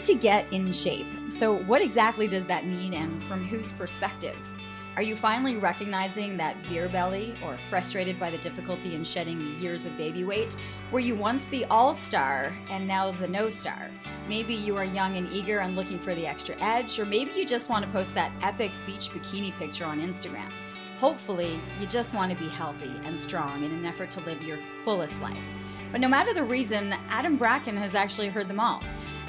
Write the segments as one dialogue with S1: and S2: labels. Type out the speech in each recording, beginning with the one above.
S1: Need to get in shape. So, what exactly does that mean and from whose perspective? Are you finally recognizing that beer belly or frustrated by the difficulty in shedding years of baby weight? Were you once the all star and now the no star? Maybe you are young and eager and looking for the extra edge, or maybe you just want to post that epic beach bikini picture on Instagram. Hopefully, you just want to be healthy and strong in an effort to live your fullest life. But no matter the reason, Adam Bracken has actually heard them all.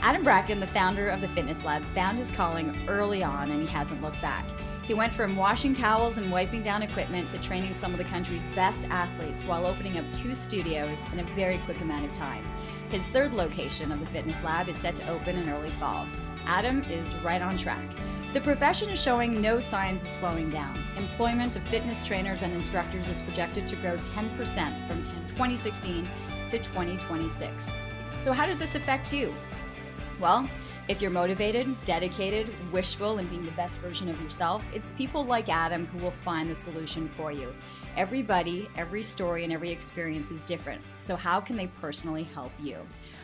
S1: Adam Bracken, the founder of the Fitness Lab, found his calling early on and he hasn't looked back. He went from washing towels and wiping down equipment to training some of the country's best athletes while opening up two studios in a very quick amount of time. His third location of the Fitness Lab is set to open in early fall. Adam is right on track. The profession is showing no signs of slowing down. Employment of fitness trainers and instructors is projected to grow 10% from 2016 to 2026. So, how does this affect you? Well, if you're motivated, dedicated, wishful, and being the best version of yourself, it's people like Adam who will find the solution for you. Everybody, every story, and every experience is different. So, how can they personally help you?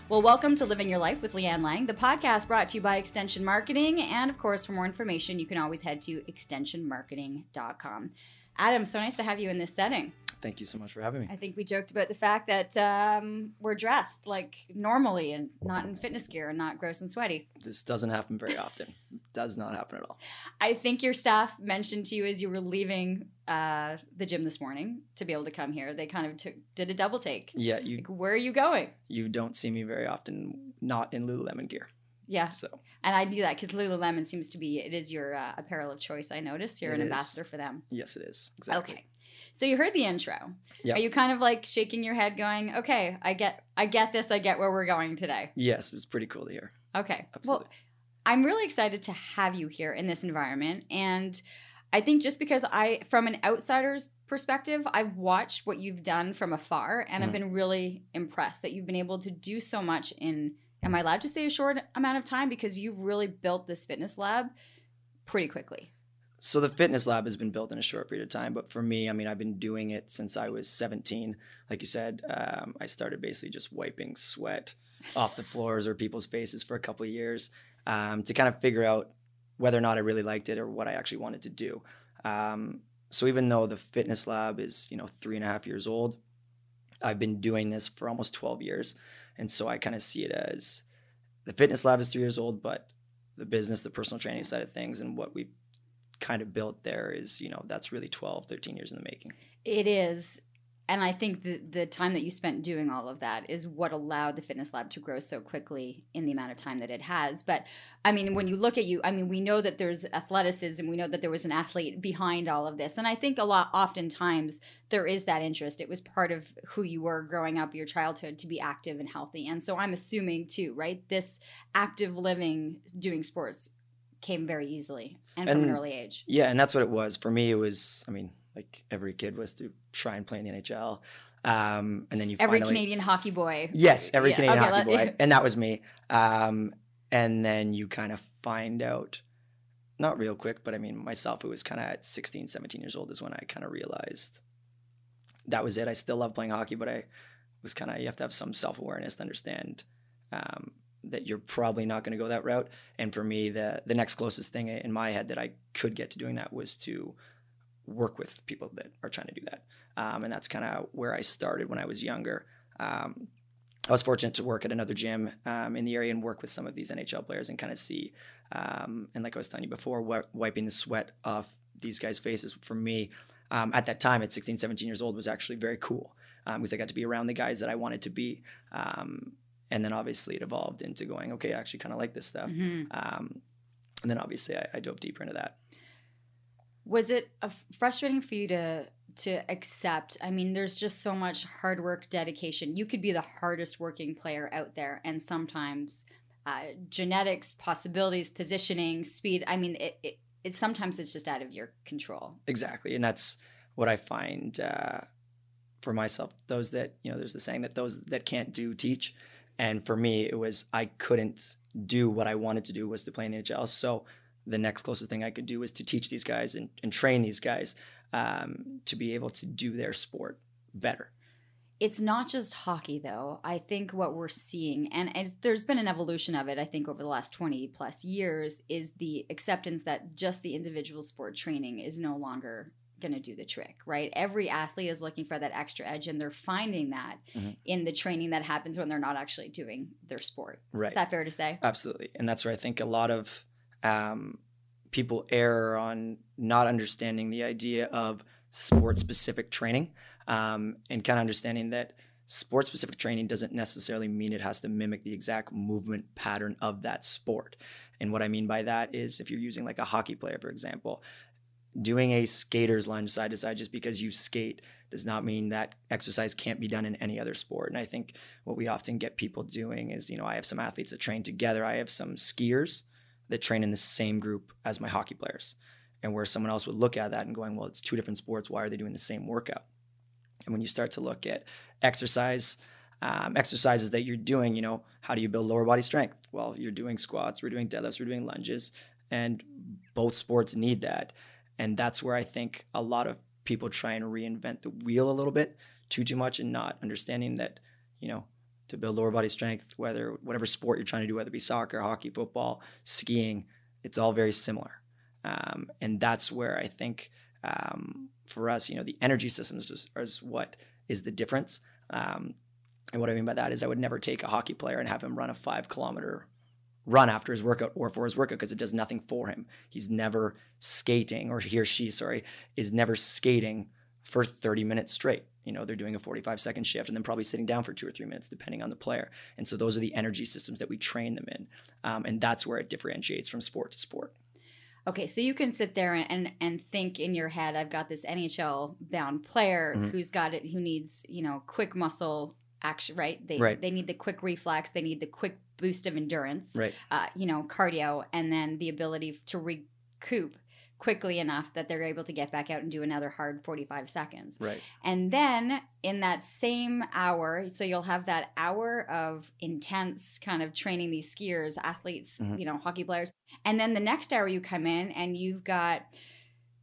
S1: Well, welcome to Living Your Life with Leanne Lang, the podcast brought to you by Extension Marketing. And of course, for more information, you can always head to extensionmarketing.com. Adam, so nice to have you in this setting.
S2: Thank you so much for having me.
S1: I think we joked about the fact that um, we're dressed like normally and not in fitness gear and not gross and sweaty.
S2: This doesn't happen very often. Does not happen at all.
S1: I think your staff mentioned to you as you were leaving uh, the gym this morning to be able to come here. They kind of took did a double take.
S2: Yeah, you.
S1: Like, where are you going?
S2: You don't see me very often not in Lululemon gear.
S1: Yeah.
S2: So.
S1: And I do that because Lululemon seems to be it is your uh, apparel of choice. I noticed you're
S2: It
S1: an
S2: is.
S1: ambassador for them.
S2: Yes, it is. Exactly.
S1: Okay. So you heard the intro.
S2: Yep.
S1: Are you kind of like shaking your head, going, "Okay, I get, I get this. I get where we're going today."
S2: Yes, it was pretty cool to hear.
S1: Okay.
S2: Absolutely.
S1: Well, I'm really excited to have you here in this environment. And I think just because I, from an outsider's perspective, I've watched what you've done from afar and I've
S2: Mhm.
S1: been really impressed that you've been able to do so much in, am I allowed to say a short amount of time? Because you've really built this fitness lab pretty quickly.
S2: So the fitness lab has been built in a short period of time, but for me, I mean, I've been doing it since I was 17. Like you said, um, I started basically just wiping sweat off the floors or people's faces for a couple of years um, to kind of figure out whether or not I really liked it or what I actually wanted to do. Um, so even though the fitness lab is, you know, three and a half years old, I've been doing this for almost 12 years. And so I kind of see it as the fitness lab is three years old, but the business, the personal training side of things, and what we've kind of built there is, you know, that's really 12, 13 years in the making.
S1: It is. And I think the, the time that you spent doing all of that is what allowed the fitness lab to grow so quickly in the amount of time that it has. But I mean, when you look at you, I mean, we know that there's athleticism, we know that there was an athlete behind all of this. And I think a lot, oftentimes, there is that interest. It was part of who you were growing up, your childhood, to be active and healthy. And so I'm assuming, too, right? This active living, doing sports came very easily and from an early age.
S2: Yeah, and that's what it was. For me, it was, I mean, like every kid was to try and play in the NHL. Um, and then you
S1: Every
S2: finally,
S1: Canadian hockey boy.
S2: Yes, every
S1: Yeah,
S2: Canadian
S1: okay,
S2: hockey boy. And that was me. Um, and then you kind of find out, not real quick, but I mean, myself, it was kind of at 16, 17 years old is when I kind of realized that was it. I still love playing hockey, but I was kind of, you have to have some self awareness to understand um, that you're probably not going to go that route. And for me, the, the next closest thing in my head that I could get to doing that was to work with people that are trying to do that. Um, and that's kind of where I started when I was younger. Um, I was fortunate to work at another gym um, in the area and work with some of these NHL players and kind of see, um, and like I was telling you before, wi- wiping the sweat off these guys' faces for me um, at that time at 16, 17 years old was actually very cool um, because I got to be around the guys that I wanted to be. And then obviously it evolved into going, okay, I actually kind of like this stuff.
S1: Mhm.
S2: Um, and then obviously I, I dove deeper into that.
S1: was it frustrating for you to to accept i mean there's just so much hard work dedication you could be the hardest working player out there and sometimes uh, genetics, possibilities, positioning, speed. I mean, it, it, it sometimes it's just out of your control.
S2: Exactly, and that's what I find uh, for myself. Those that you know, there's the saying that those that can't do teach, and for me, it was I couldn't do what I wanted to do was to play in the NHL. So the next closest thing I could do was to teach these guys and, and train these guys um, to be able to do their sport better.
S1: It's not just hockey, though. I think what we're seeing, and there's been an evolution of it, I think, over the last 20 plus years, is the acceptance that just the individual sport training is no longer going to do the trick, right? Every athlete is looking for that extra edge, and they're finding that mm-hmm. in the training that happens when they're not actually doing their sport.
S2: Right.
S1: Is that fair to say?
S2: Absolutely. And that's where I think a lot of um, people err on not understanding the idea of sport specific training um, and kind of understanding that sport specific training doesn't necessarily mean it has to mimic the exact movement pattern of that sport. And what I mean by that is if you're using like a hockey player, for example, doing a skater's lunge side to side just because you skate does not mean that exercise can't be done in any other sport. And I think what we often get people doing is, you know, I have some athletes that train together. I have some skiers that train in the same group as my hockey players. And where someone else would look at that and going, well, it's two different sports. Why are they doing the same workout? And when you start to look at exercise, um, exercises that you're doing, you know, how do you build lower body strength? Well, you're doing squats, we're doing deadlifts, we're doing lunges, and both sports need that. And that's where I think a lot of people try and reinvent the wheel a little bit too too much and not understanding that, you know, to build lower body strength, whether whatever sport you're trying to do, whether it be soccer, hockey, football, skiing, it's all very similar. Um, and that's where I think um, for us, you know, the energy systems is, is what is the difference. Um, and what I mean by that is I would never take a hockey player and have him run a five kilometer run after his workout or for his workout because it does nothing for him. He's never skating, or he or she, sorry, is never skating for 30 minutes straight. You know, they're doing a 45 second shift and then probably sitting down for two or three minutes, depending on the player. And so those are the energy systems that we train them in. Um, and that's where it differentiates from sport to sport.
S1: Okay, so you can sit there and and think in your head, I've got this NHL bound player mm-hmm. who's got it, who needs you know quick muscle action, right? They right. they need the quick reflex, they need the quick boost of endurance,
S2: right?
S1: Uh, you know, cardio, and then the ability to recoup quickly enough that they're able to get back out and do another hard 45 seconds.
S2: Right.
S1: And then in that same hour, so you'll have that hour of intense kind of training these skiers, athletes, mm-hmm. you know, hockey players. And then the next hour you come in and you've got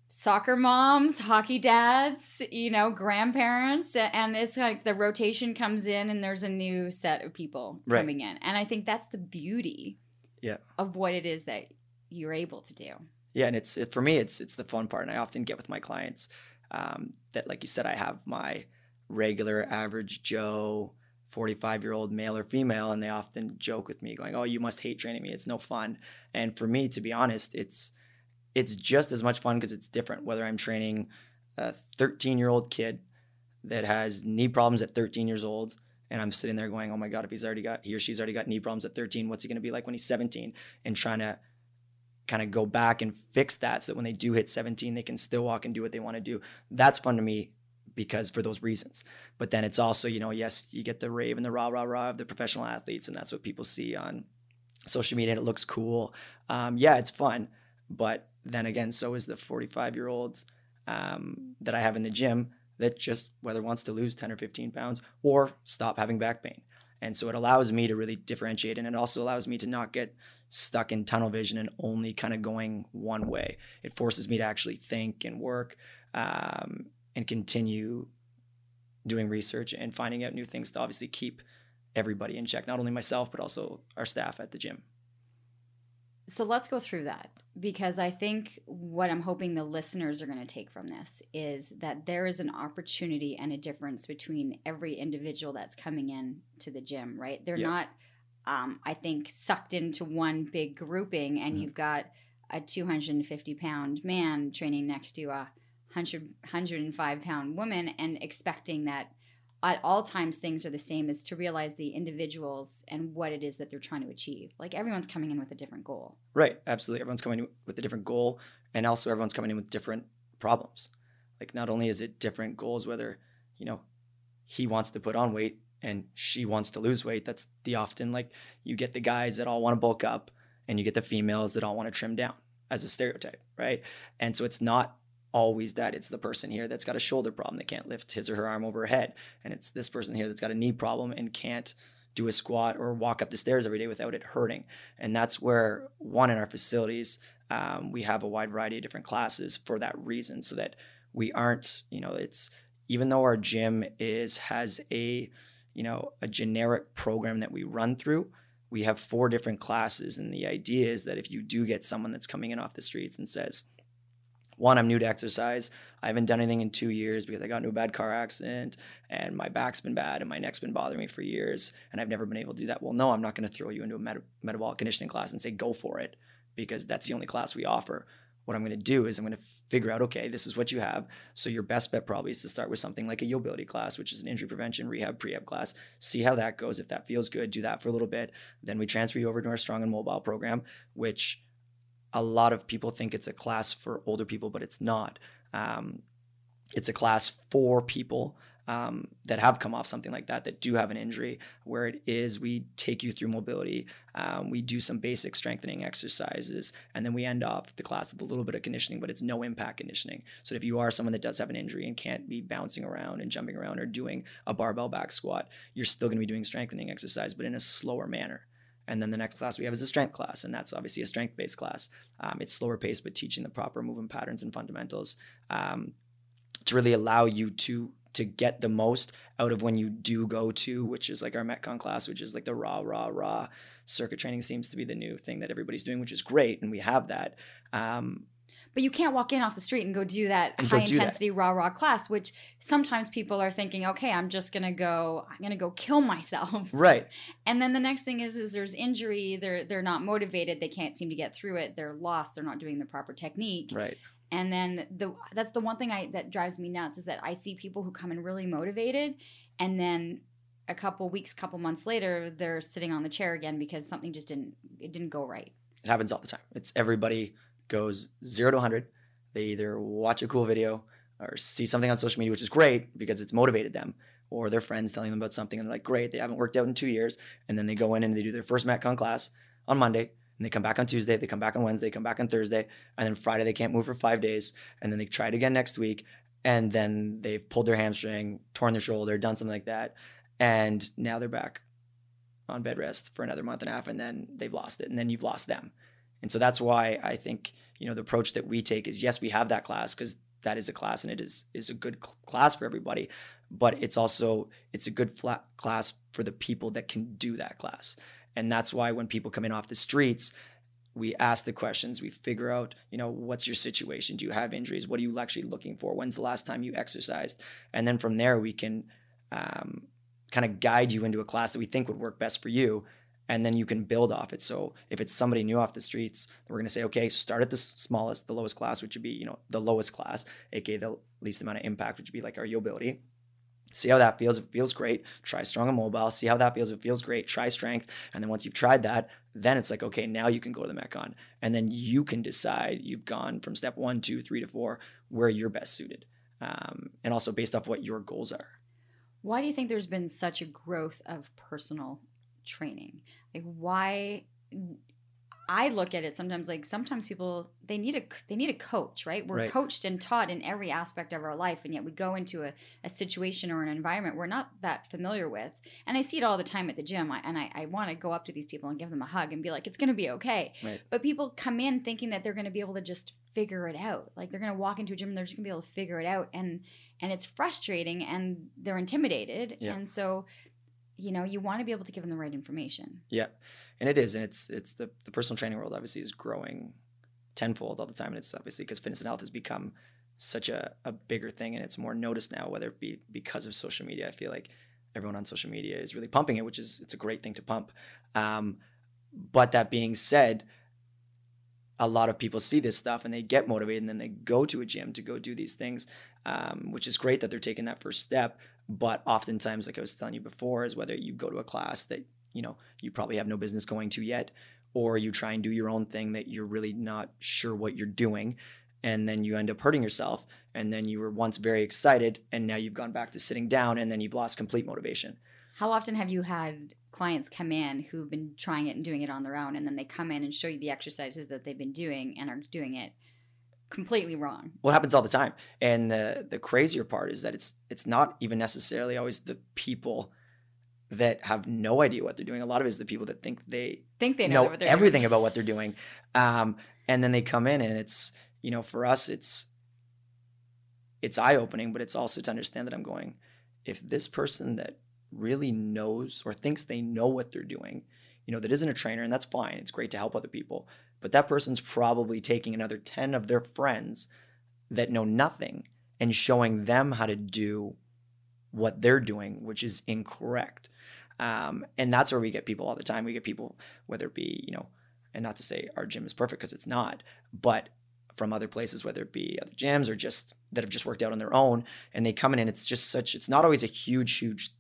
S1: soccer moms, hockey dads, you know, grandparents, and it's like the rotation comes in and there's a new set of people right. coming in. And I think that's the beauty
S2: yeah.
S1: of what it is that you're able to do.
S2: Yeah, and it's it, for me, it's it's the fun part, and I often get with my clients um, that, like you said, I have my regular average Joe. 45 year old male or female and they often joke with me going oh you must hate training me it's no fun and for me to be honest it's it's just as much fun because it's different whether I'm training a 13 year old kid that has knee problems at 13 years old and I'm sitting there going, oh my God, if he's already got, he or she's already got knee problems at 13, what's he going to be like when he's 17? And trying to kind of go back and fix that so that when they do hit 17, they can still walk and do what they want to do. That's fun to me because for those reasons. But then it's also, you know, yes, you get the rave and the rah, rah, rah of the professional athletes, and that's what people see on social media and it looks cool. Um, yeah, it's fun. But then again, so is the 45 year old um, that I have in the gym that just whether wants to lose 10 or 15 pounds or stop having back pain. And so it allows me to really differentiate and it also allows me to not get stuck in tunnel vision and only kind of going one way. It forces me to actually think and work um, and continue doing research and finding out new things to obviously keep everybody in check, not only myself, but also our staff at the gym.
S1: So let's go through that because I think what I'm hoping the listeners are going to take from this is that there is an opportunity and a difference between every individual that's coming in to the gym, right? They're not, um, I think, sucked into one big grouping, and mm-hmm. you've got a 250 pound man training next to a 100, 105 pound woman and expecting that at all times things are the same is to realize the individuals and what it is that they're trying to achieve like everyone's coming in with a different goal
S2: right absolutely everyone's coming in with a different goal and also everyone's coming in with different problems like not only is it different goals whether you know he wants to put on weight and she wants to lose weight. That's the often like you get the guys that all want to bulk up and you get the females that all want to trim down as a stereotype, right? And so it's not always that it's the person here that's got a shoulder problem that can't lift his or her arm over her head. And it's this person here that's got a knee problem and can't do a squat or walk up the stairs every day without it hurting. And that's where one in our facilities um, we have a wide variety of different classes for that reason so that we aren't you know it's even though our gym is has a you know a generic program that we run through we have four different classes. And the idea is that if you do get someone that's coming in off the streets and says one, I'm new to exercise. I haven't done anything in two years because I got into a bad car accident and my back's been bad and my neck's been bothering me for years and I've never been able to do that. Well, no, I'm not going to throw you into a meta- metabolic conditioning class and say go for it because that's the only class we offer. What I'm going to do is I'm going to figure out, okay, this is what you have. So your best bet probably is to start with something like a YOBILITY class, which is an injury prevention, rehab, prehab class. See how that goes. If that feels good, do that for a little bit. Then we transfer you over to our strong and mobile program, which a lot of people think it's a class for older people, but it's not. Um, it's a class for people um, that have come off something like that, that do have an injury, where it is we take you through mobility, um, we do some basic strengthening exercises, and then we end off the class with a little bit of conditioning, but it's no impact conditioning. So if you are someone that does have an injury and can't be bouncing around and jumping around or doing a barbell back squat, you're still going to be doing strengthening exercise, but in a slower manner. And then the next class we have is a strength class, and that's obviously a strength based class. Um, it's slower paced, but teaching the proper movement patterns and fundamentals um, to really allow you to to get the most out of when you do go to, which is like our Metcon class, which is like the raw, raw, raw circuit training seems to be the new thing that everybody's doing, which is great, and we have that. Um,
S1: but you can't walk in off the street and go do that high intensity raw raw class, which sometimes people are thinking, okay, I'm just gonna go, I'm gonna go kill myself.
S2: Right.
S1: And then the next thing is, is there's injury. They're they're not motivated. They can't seem to get through it. They're lost. They're not doing the proper technique.
S2: Right.
S1: And then the that's the one thing I that drives me nuts is that I see people who come in really motivated, and then a couple weeks, couple months later, they're sitting on the chair again because something just didn't it didn't go right.
S2: It happens all the time. It's everybody goes zero to 100. They either watch a cool video or see something on social media, which is great because it's motivated them, or their friends telling them about something and they're like, great, they haven't worked out in two years. And then they go in and they do their first Metcon class on Monday. And they come back on Tuesday, they come back on Wednesday, come back on Thursday, and then Friday they can't move for five days. And then they try it again next week. And then they've pulled their hamstring, torn their shoulder, done something like that. And now they're back on bed rest for another month and a half, and then they've lost it. And then you've lost them. And so that's why I think, you know, the approach that we take is yes, we have that class because that is a class and it is is a good cl- class for everybody, but it's also it's a good flat class for the people that can do that class. And that's why when people come in off the streets, we ask the questions, we figure out, you know, what's your situation? Do you have injuries? What are you actually looking for? When's the last time you exercised? And then from there, we can um, kind of guide you into a class that we think would work best for you and then you can build off it. So if it's somebody new off the streets, we're going to say, okay, start at the smallest, the lowest class, which would be, you know, the lowest class, aka the least amount of impact, which would be like our YOBILITY. See how that feels. If it feels great, try strong and mobile. See how that feels. If it feels great, try strength. And then once you've tried that, then it's like, okay, now you can go to the Metcon. And then you can decide you've gone from step one, two, three to four, where you're best suited. Um, and also based off what your goals are.
S1: Why do you think there's been such a growth of personal training like why I look at it sometimes like sometimes people they need a they need a coach, right? We're right. coached and taught in every aspect of our life, and yet we go into a, a situation or an environment we're not that familiar with. And I see it all the time at the gym, I, and I, I want to go up to these people and give them a hug and be like, "It's going to be okay." Right. But people come in thinking that they're going to be able to just figure it out, like they're going to walk into a gym and they're just going to be able to figure it out, and and it's frustrating and they're intimidated, yeah. and so you know you want to be able to give them the right information.
S2: Yeah and it is and it's it's the, the personal training world obviously is growing tenfold all the time and it's obviously because fitness and health has become such a, a bigger thing and it's more noticed now whether it be because of social media. I feel like everyone on social media is really pumping it which is it's a great thing to pump. Um, but that being said a lot of people see this stuff and they get motivated and then they go to a gym to go do these things um, which is great that they're taking that first step but oftentimes, like I was telling you before, is whether you go to a class that you know you probably have no business going to yet, or you try and do your own thing that you're really not sure what you're doing, and then you end up hurting yourself. And then you were once very excited, and now you've gone back to sitting down, and then you've lost complete motivation.
S1: How often have you had clients come in who've been trying it and doing it on their own, and then they come in and show you the exercises that they've been doing and are doing it completely wrong?
S2: Well, it happens all the time. And the the crazier part is that it's it's not even necessarily always the people that have no idea what they're doing. A lot of it is the people that think they
S1: Think they know,
S2: know
S1: what they're
S2: everything
S1: doing.
S2: about what they're doing. Um, and then they come in and it's, you know, for us, it's, it's eye opening, but it's also to understand that I'm going, if this person that really knows or thinks they know what they're doing, you know, that isn't a trainer, and that's fine. It's great to help other people. But that person's probably taking another 10 of their friends that know nothing and showing them how to do what they're doing, which is incorrect. Um, and that's where we get people all the time. We get people, whether it be, you know, and not to say our gym is perfect because it's not, but from other places, whether it be other gyms or just that have just worked out on their own, and they come in and it's just such, it's not always a huge, huge,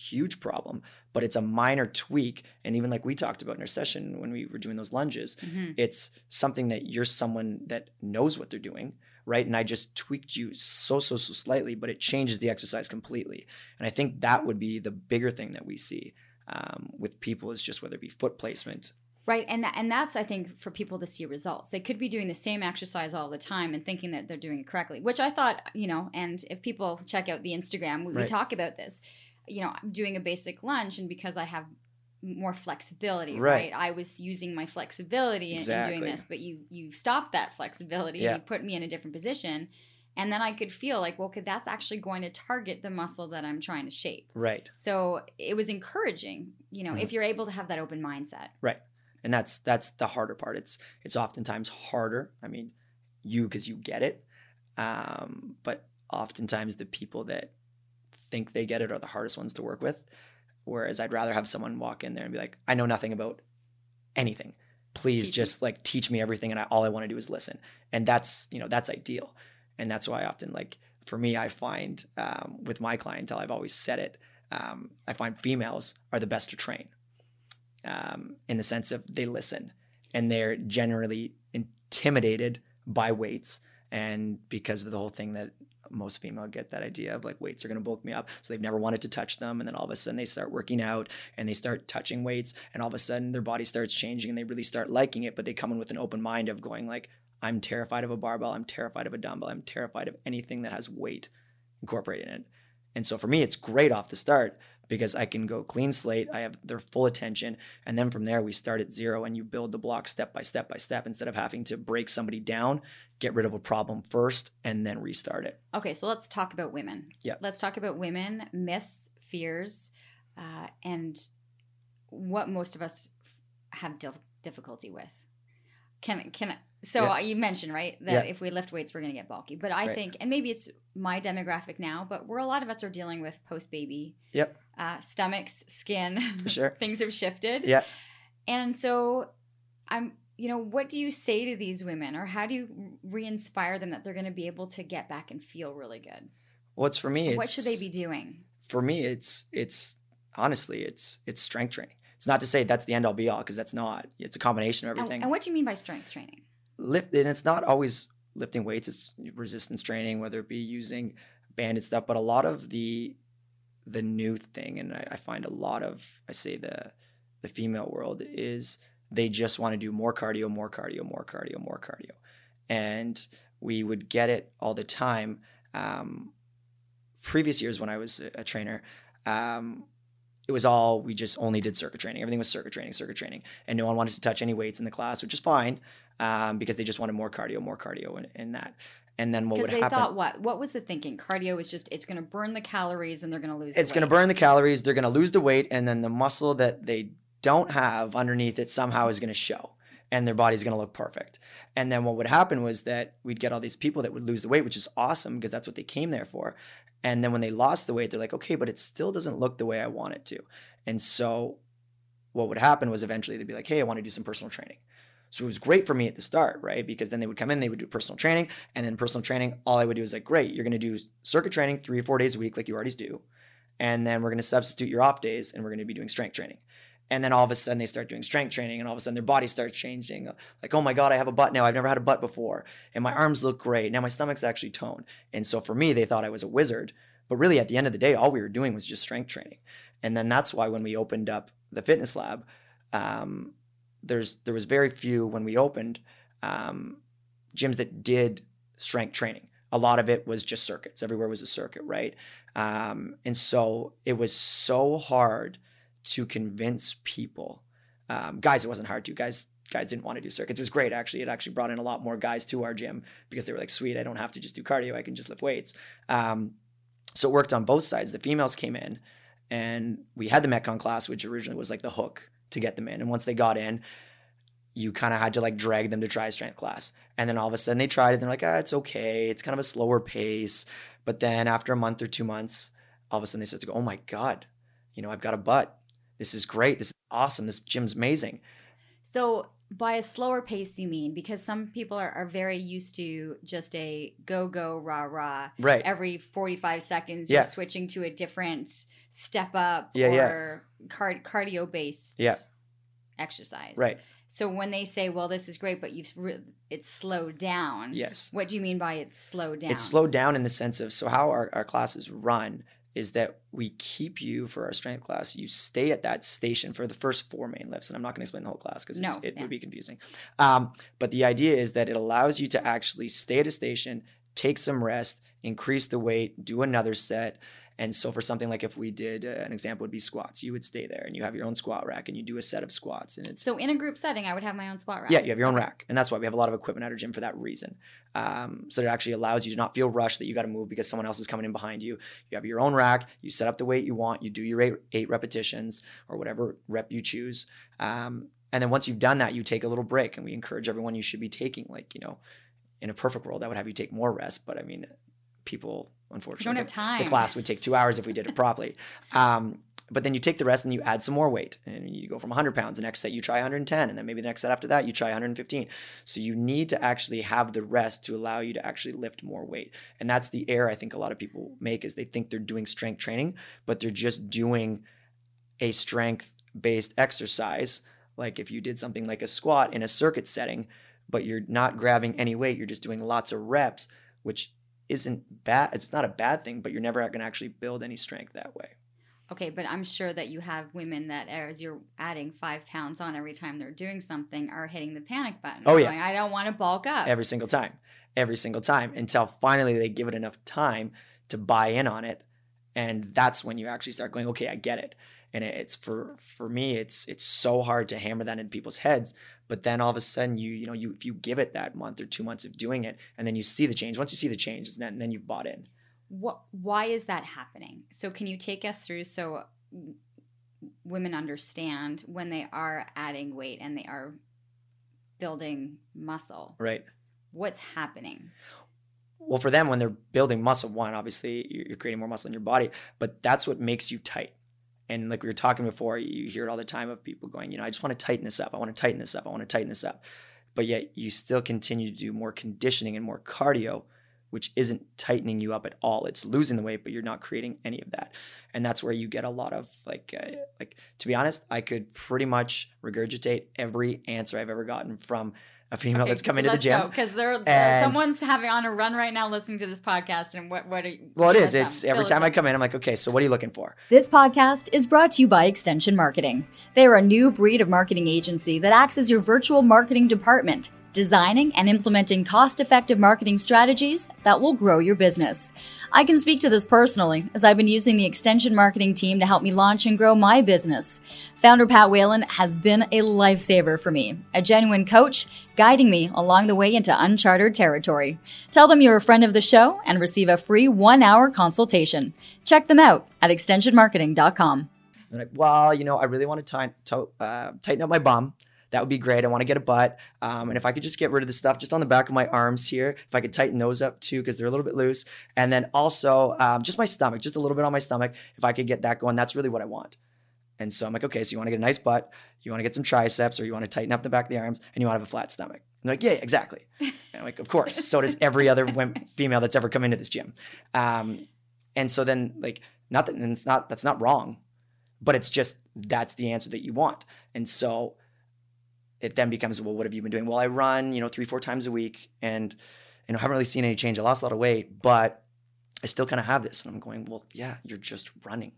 S2: huge problem, but it's a minor tweak. And even like we talked about in our session when we were doing those lunges,
S1: Mhm.
S2: it's something that you're someone that knows what they're doing right and i just tweaked you so so so slightly but it changes the exercise completely and i think that would be the bigger thing that we see um, with people is just whether it be foot placement
S1: Right, and tha- and that's I think for people to see results. They could be doing the same exercise all the time and thinking that they're doing it correctly, which I thought, you know. And if people check out the Instagram, we, we talk about this. You know, I'm doing a basic lunge, and because I have more flexibility,
S2: Right.
S1: right? I was using my flexibility in, in doing this, but you you stopped that flexibility
S2: Yeah.
S1: and you put me in a different position, and then I could feel like, well, okay, that's actually going to target the muscle that I'm trying to shape.
S2: right
S1: So it was encouraging, you know,
S2: Mhm.
S1: if you're able to have that open mindset. Right?
S2: And that's that's the harder part it's it's oftentimes harder i mean you because you get it um, but oftentimes the people that think they get it are the hardest ones to work with. Whereas i'd rather have someone walk in there and be like i know nothing about anything. Please
S1: Teach me.
S2: just like teach me everything and I, all i want to do is listen. And that's you know that's ideal. And that's why I often like for me i find um, with my clientele i've always said it um, i find females are the best to train um, in the sense of they listen and they're generally intimidated by weights and because of the whole thing that most female get that idea of like weights are going to bulk me up so they've never wanted to touch them and then all of a sudden they start working out and they start touching weights and all of a sudden their body starts changing and they really start liking it but they come in with an open mind of going like i'm terrified of a barbell i'm terrified of a dumbbell i'm terrified of anything that has weight incorporated in it and so for me it's great off the start because I can go clean slate. I have their full attention. And then from there, we start at zero and you build the block step by step by step instead of having to break somebody down, get rid of a problem first, and then restart it.
S1: Okay, so let's talk about women.
S2: Yeah.
S1: Let's talk about women, myths, fears, uh, and what most of us have dif- difficulty with. Can can so
S2: Yeah.
S1: you mentioned right that
S2: Yeah.
S1: if we lift weights we're going to get bulky, but I
S2: Right.
S1: think and maybe it's my demographic now, but we're a lot of us are dealing with post baby,
S2: Yep,
S1: uh, stomachs, skin,
S2: for sure.
S1: things have shifted.
S2: Yeah.
S1: And so I'm, you know, what do you say to these women or how do you re inspire them that they're going to be able to get back and feel really good?
S2: What's for me? It's,
S1: what should they be doing?
S2: For me, it's it's honestly, it's it's strength training. It's not to say that's the end all be all because that's not. It's a combination of
S1: And,
S2: everything.
S1: and what do you mean by strength training?
S2: lift and it's not always lifting weights it's resistance training whether it be using banded stuff but a lot of the the new thing and I, I find a lot of i say the the female world is they just want to do more cardio more cardio more cardio more cardio and we would get it all the time um, previous years when i was a, trainer um, it was all we just only did circuit training everything was circuit training circuit training and no one wanted to touch any weights in the class which is fine um, because they just wanted more cardio, more cardio in, in that. And then what would happen?
S1: Because
S2: would
S1: they
S2: happen?
S1: thought what? What was the thinking? Cardio is just it's going to burn the calories and they're going to lose.
S2: it's going to burn the calories. They're going to lose the weight, and then the muscle that they don't have underneath it somehow is going to show, and their body's going to look perfect. And then what would happen was that we'd get all these people that would lose the weight, which is awesome because that's what they came there for. And then when they lost the weight, they're like, okay, but it still doesn't look the way I want it to. And so what would happen was eventually they'd be like, hey, I want to do some personal training. So it was great for me at the start, right? Because then they would come in, they would do personal training, and then personal training, all I would do is like, great, you're going to do circuit training three or four days a week, like you already do, and then we're going to substitute your off days, and we're going to be doing strength training. And then all of a sudden they start doing strength training, and all of a sudden their body starts changing. Like, oh my god, I have a butt now. I've never had a butt before, and my arms look great. Now my stomach's actually toned. And so for me, they thought I was a wizard, but really at the end of the day, all we were doing was just strength training. And then that's why when we opened up the fitness lab, um, there's there was very few when we opened um, gyms that did strength training. A lot of it was just circuits. Everywhere was a circuit, right? Um, and so it was so hard to convince people. Um, guys, it wasn't hard to. Guys, guys didn't want to do circuits. It was great actually. It actually brought in a lot more guys to our gym because they were like, "Sweet, I don't have to just do cardio. I can just lift weights." Um, so it worked on both sides. The females came in, and we had the Metcon class, which originally was like the hook to get them in. And once they got in, you kind of had to like drag them to try strength class. And then all of a sudden they tried it and they're like, ah, it's okay. It's kind of a slower pace. But then after a month or two months, all of a sudden they start to go, oh my God, you know, I've got a butt. This is great. This is awesome. This gym's amazing.
S1: So by a slower pace, you mean because some people are, are very used to just a go go rah rah.
S2: Right.
S1: Every forty five seconds,
S2: Yeah.
S1: you're switching to a different step up
S2: Yeah, yeah.
S1: or card- cardio based
S2: Yeah.
S1: exercise.
S2: Right.
S1: So when they say, "Well, this is great," but you've re- it's slowed down.
S2: Yes.
S1: What do you mean by it's slowed down?
S2: It's slowed down in the sense of so how our, our classes run is that we keep you for our strength class. You stay at that station for the first four main lifts, and I'm not going to explain the whole class because
S1: No,
S2: it
S1: yeah.
S2: would be confusing. Um, but the idea is that it allows you to actually stay at a station, take some rest, increase the weight, do another set. And so for something like if we did uh, an example would be squats, you would stay there and you have your own squat rack and you do a set of squats and it's
S1: So in a group setting, I would have my own squat rack.
S2: yeah, you have your own rack, and that's why we have a lot of equipment at our gym for that reason. Um, so it actually allows you to not feel rushed that you got to move because someone else is coming in behind you. You have your own rack. You set up the weight you want. You do your eight, eight repetitions or whatever rep you choose. Um, and then once you've done that, you take a little break, and we encourage everyone you should be taking like you know, in a perfect world, I would have you take more rest, but I mean, people
S1: We
S2: unfortunately
S1: don't have
S2: the-
S1: time.
S2: the class would take two hours if we did it properly. Um, but then you take the rest and you add some more weight and you go from 100 pounds. The next set you try 110, and then maybe the next set after that you try 115. So you need to actually have the rest to allow you to actually lift more weight. And that's the error I think a lot of people make is they think they're doing strength training, but they're just doing a strength based exercise. Like if you did something like a squat in a circuit setting, but you're not grabbing any weight, you're just doing lots of reps, which isn't bad. It's not a bad thing, but you're never going to actually build any strength that way.
S1: Okay, but I'm sure that you have women that, as you're adding five pounds on every time they're doing something, are hitting the panic button.
S2: Oh, yeah.
S1: going, I don't want to bulk up.
S2: every single time, every single time until finally they give it enough time to buy in on it. And that's when you actually start going, okay, I get it. And it's for for me, it's it's so hard to hammer that in people's heads. But then all of a sudden, you you know, you if you give it that month or two months of doing it, and then you see the change. Once you see the change, then then you've bought in.
S1: what why is that happening so can you take us through so women understand when they are adding weight and they are building muscle
S2: Right.
S1: what's happening
S2: Well, for them, when they're building muscle, one, obviously you're you're creating more muscle in your body, but that's what makes you tight. And like we were talking before, you hear it all the time of people going, you know, I just want to tighten this up. I want to tighten this up. I want to tighten this up. But yet you still continue to do more conditioning and more cardio, which isn't tightening you up at all. It's losing the weight, but you're not creating any of that. And that's where you get a lot of like, uh, like to be honest, I could pretty much regurgitate every answer I've ever gotten from a female that's coming to the gym.
S1: because they're
S2: And-
S1: someone's having on a run right now listening to this podcast and what what are you
S2: Well, it is
S1: give
S2: is.
S1: us some.
S2: It's every time I come in, I'm like, okay, so what are you looking for?
S3: This podcast is brought to you by Extension Marketing. They are a new breed of marketing agency that acts as your virtual marketing department, designing and implementing cost effective marketing strategies that will grow your business. I can speak to this personally, as I've been using the Extension Marketing team to help me launch and grow my business. Founder Pat Whalen has been a lifesaver for me, a genuine coach guiding me along the way into uncharted territory. Tell them you're a friend of the show and receive a free one hour consultation. Check them out at extensionmarketing.com.
S2: Like, well, you know, I really want to tighten, to, uh, tighten up my bum. That would be great. I want to get a butt. Um, and if I could just get rid of the stuff just on the back of my arms here, if I could tighten those up too, because they're a little bit loose. And then also um, just my stomach, just a little bit on my stomach. If I could get that going, that's really what I want. And so I'm like, okay, so you want to get a nice butt, you want to get some triceps, or you want to tighten up the back of the arms, and you want to have a flat stomach. And they're like, yeah, exactly. And I'm like, of course. So does every other female that's ever come into this gym. Um, and so then, like, not that and it's not that's not wrong, but it's just that's the answer that you want. And so it then becomes, well, what have you been doing? Well, I run, you know, three, four times a week, and you know, haven't really seen any change. I lost a lot of weight, but I still kind of have this. And I'm going, well, yeah, you're just running.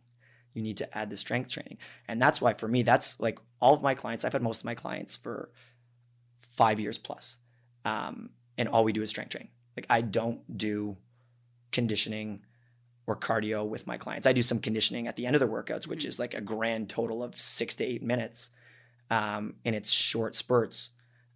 S2: you need to add the strength training. And that's why for me, that's like all of my clients, I've had most of my clients for five years plus. Um, and all we do is strength training. Like I don't do conditioning or cardio with my clients. I do some conditioning at the end of the workouts, which is like a grand total of six to eight minutes. Um, and it's short spurts.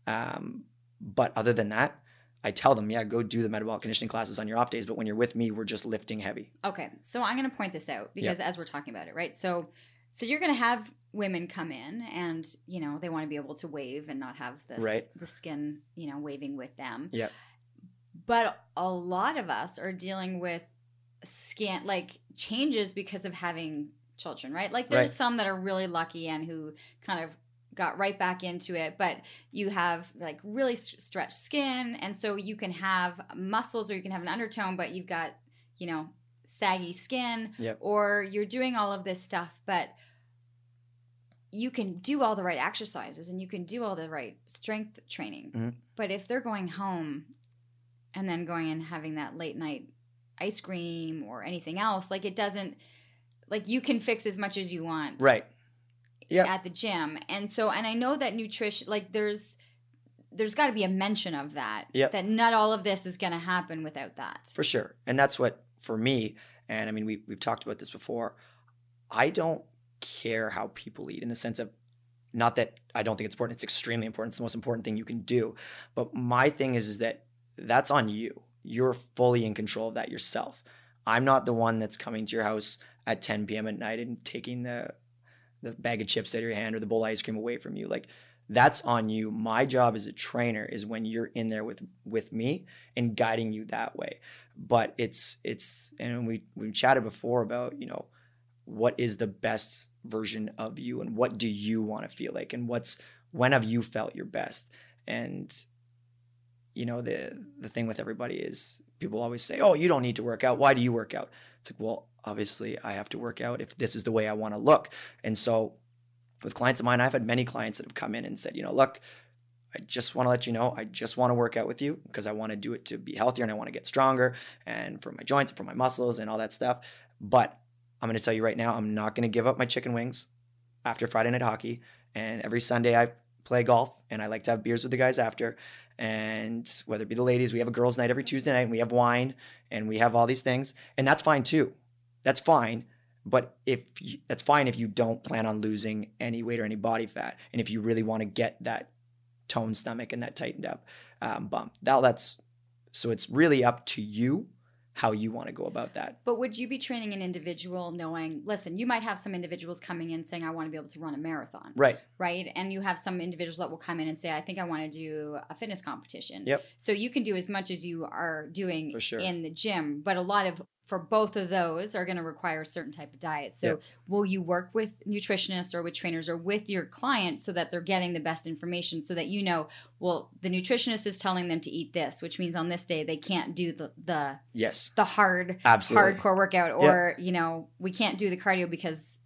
S2: Um, but other than that, I tell them, yeah, go do the metabolic conditioning classes on your off days. But when you're with me, we're just lifting heavy.
S1: Okay, so I'm going to point this out because as we're talking about it, right? So, so you're going to have women come in, and you know they want to be able to wave and not have this
S2: Right.
S1: the skin, you know, waving with them.
S2: Yep.
S1: But a lot of us are dealing with skin like changes because of having children, right? Like there's
S2: Right.
S1: some that are really lucky and who kind of got right back into it, but you have like really s- stretched skin, and so you can have muscles or you can have an undertone, but you've got you know saggy skin,
S2: Yep.
S1: or you're doing all of this stuff, but you can do all the right exercises and you can do all the right strength training.
S2: Mhm.
S1: But if they're going home and then going and having that late night ice cream or anything else, like it doesn't like you can fix as much as you want
S2: Right. Yeah.
S1: at the gym. And so and I know that nutrition like there's there's got to be a mention of that
S2: Yep.
S1: that not all of this is going to happen without that.
S2: For sure. And that's what, for me, and I mean, we, we've talked about this before, I don't care how people eat in the sense of, not that I don't think it's important, it's extremely important. It's the most important thing you can do. But my thing is, is that that's on you. You're fully in control of that yourself. I'm not the one that's coming to your house at 10 p.m. at night and taking the the bag of chips out of your hand or the bowl of ice cream away from you. Like that's on you. My job as a trainer is when you're in there with with me and guiding you that way. But it's it's and we we chatted before about, you know, what is the best version of you and what do you want to feel like and what's when have you felt your best? And you know, the the thing with everybody is people always say, "Oh, you don't need to work out. Why do you work out?" It's like, "Well, obviously I have to work out if this is the way I want to look." And so with clients of mine, I've had many clients that have come in and said, you know, look, I just want to let you know, I just want to work out with you because I want to do it to be healthier and I want to get stronger and for my joints and for my muscles and all that stuff. But I'm going to tell you right now, I'm not going to give up my chicken wings after Friday night hockey. And every Sunday I play golf and I like to have beers with the guys after. And whether it be the ladies, we have a girls' night every Tuesday night and we have wine and we have all these things. And that's fine too. That's fine. But if you, that's fine if you don't plan on losing any weight or any body fat, and if you really want to get that toned stomach and that tightened up um, bump, that that's so it's really up to you how you want to go about that.
S1: But would you be training an individual knowing, listen, you might have some individuals coming in saying, I want to be able to run a marathon,
S2: Right.
S1: right? And you have some individuals that will come in and say, I think I want to do a fitness competition.
S2: Yep.
S1: So you can do as much as you are doing
S2: sure.
S1: in the gym, but a lot of for both of those are going to require a certain type of diet. So
S2: Yep.
S1: will you work with nutritionists or with trainers or with your clients so that they're getting the best information so that you know, well, the nutritionist is telling them to eat this, which means on this day they can't do the the
S2: Yes.
S1: the hard
S2: Absolutely.
S1: hardcore workout or you know we can't do the cardio because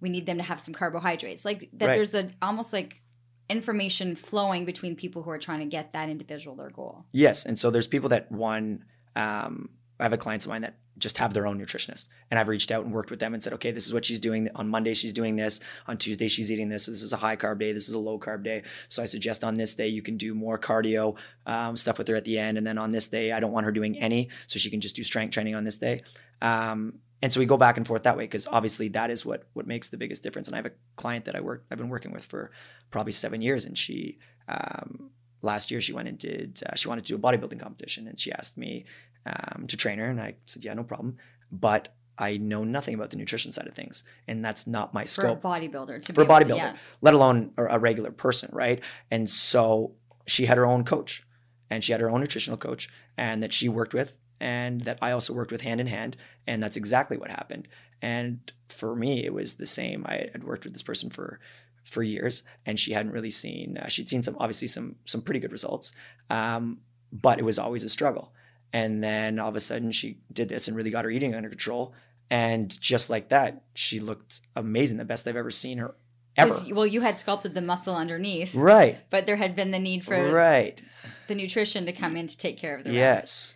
S1: we need them to have some carbohydrates like that
S2: Right.
S1: there's a almost like information flowing between people who are trying to get that individual their goal
S2: Yes, and so there's people that one. Um, I have a clients of mine that just have their own nutritionist, and I've reached out and worked with them and said, okay, this is what she's doing on Monday. She's doing this on Tuesday. She's eating this. So this is a high carb day. This is a low carb day. So I suggest on this day you can do more cardio um, stuff with her at the end, and then on this day I don't want her doing any, so she can just do strength training on this day. Um, and so we go back and forth that way because obviously that is what what makes the biggest difference. And I have a client that I work I've been working with for probably seven years, and she um, last year she went and did uh, she wanted to do a bodybuilding competition, and she asked me um, to train her, and I said yeah, no problem, but I know nothing about the nutrition side of things, and that's not my
S1: for
S2: scope
S1: a bodybuilder to
S2: for a
S1: able to-
S2: bodybuilder,
S1: yeah.
S2: let alone a, a regular person, right? And so she had her own coach, and she had her own nutritional coach, and that she worked with, and that I also worked with hand in hand, and that's exactly what happened. And for me, it was the same. I had worked with this person for for years, and she hadn't really seen. Uh, she'd seen some, obviously, some some pretty good results, um, but it was always a struggle. And then all of a sudden, she did this and really got her eating under control. And just like that, she looked amazing, the best I've ever seen her ever.
S1: well you had sculpted the muscle underneath
S2: Right.
S1: but there had been the need for
S2: Right.
S1: the nutrition to come in to take care of the rest
S2: Yes.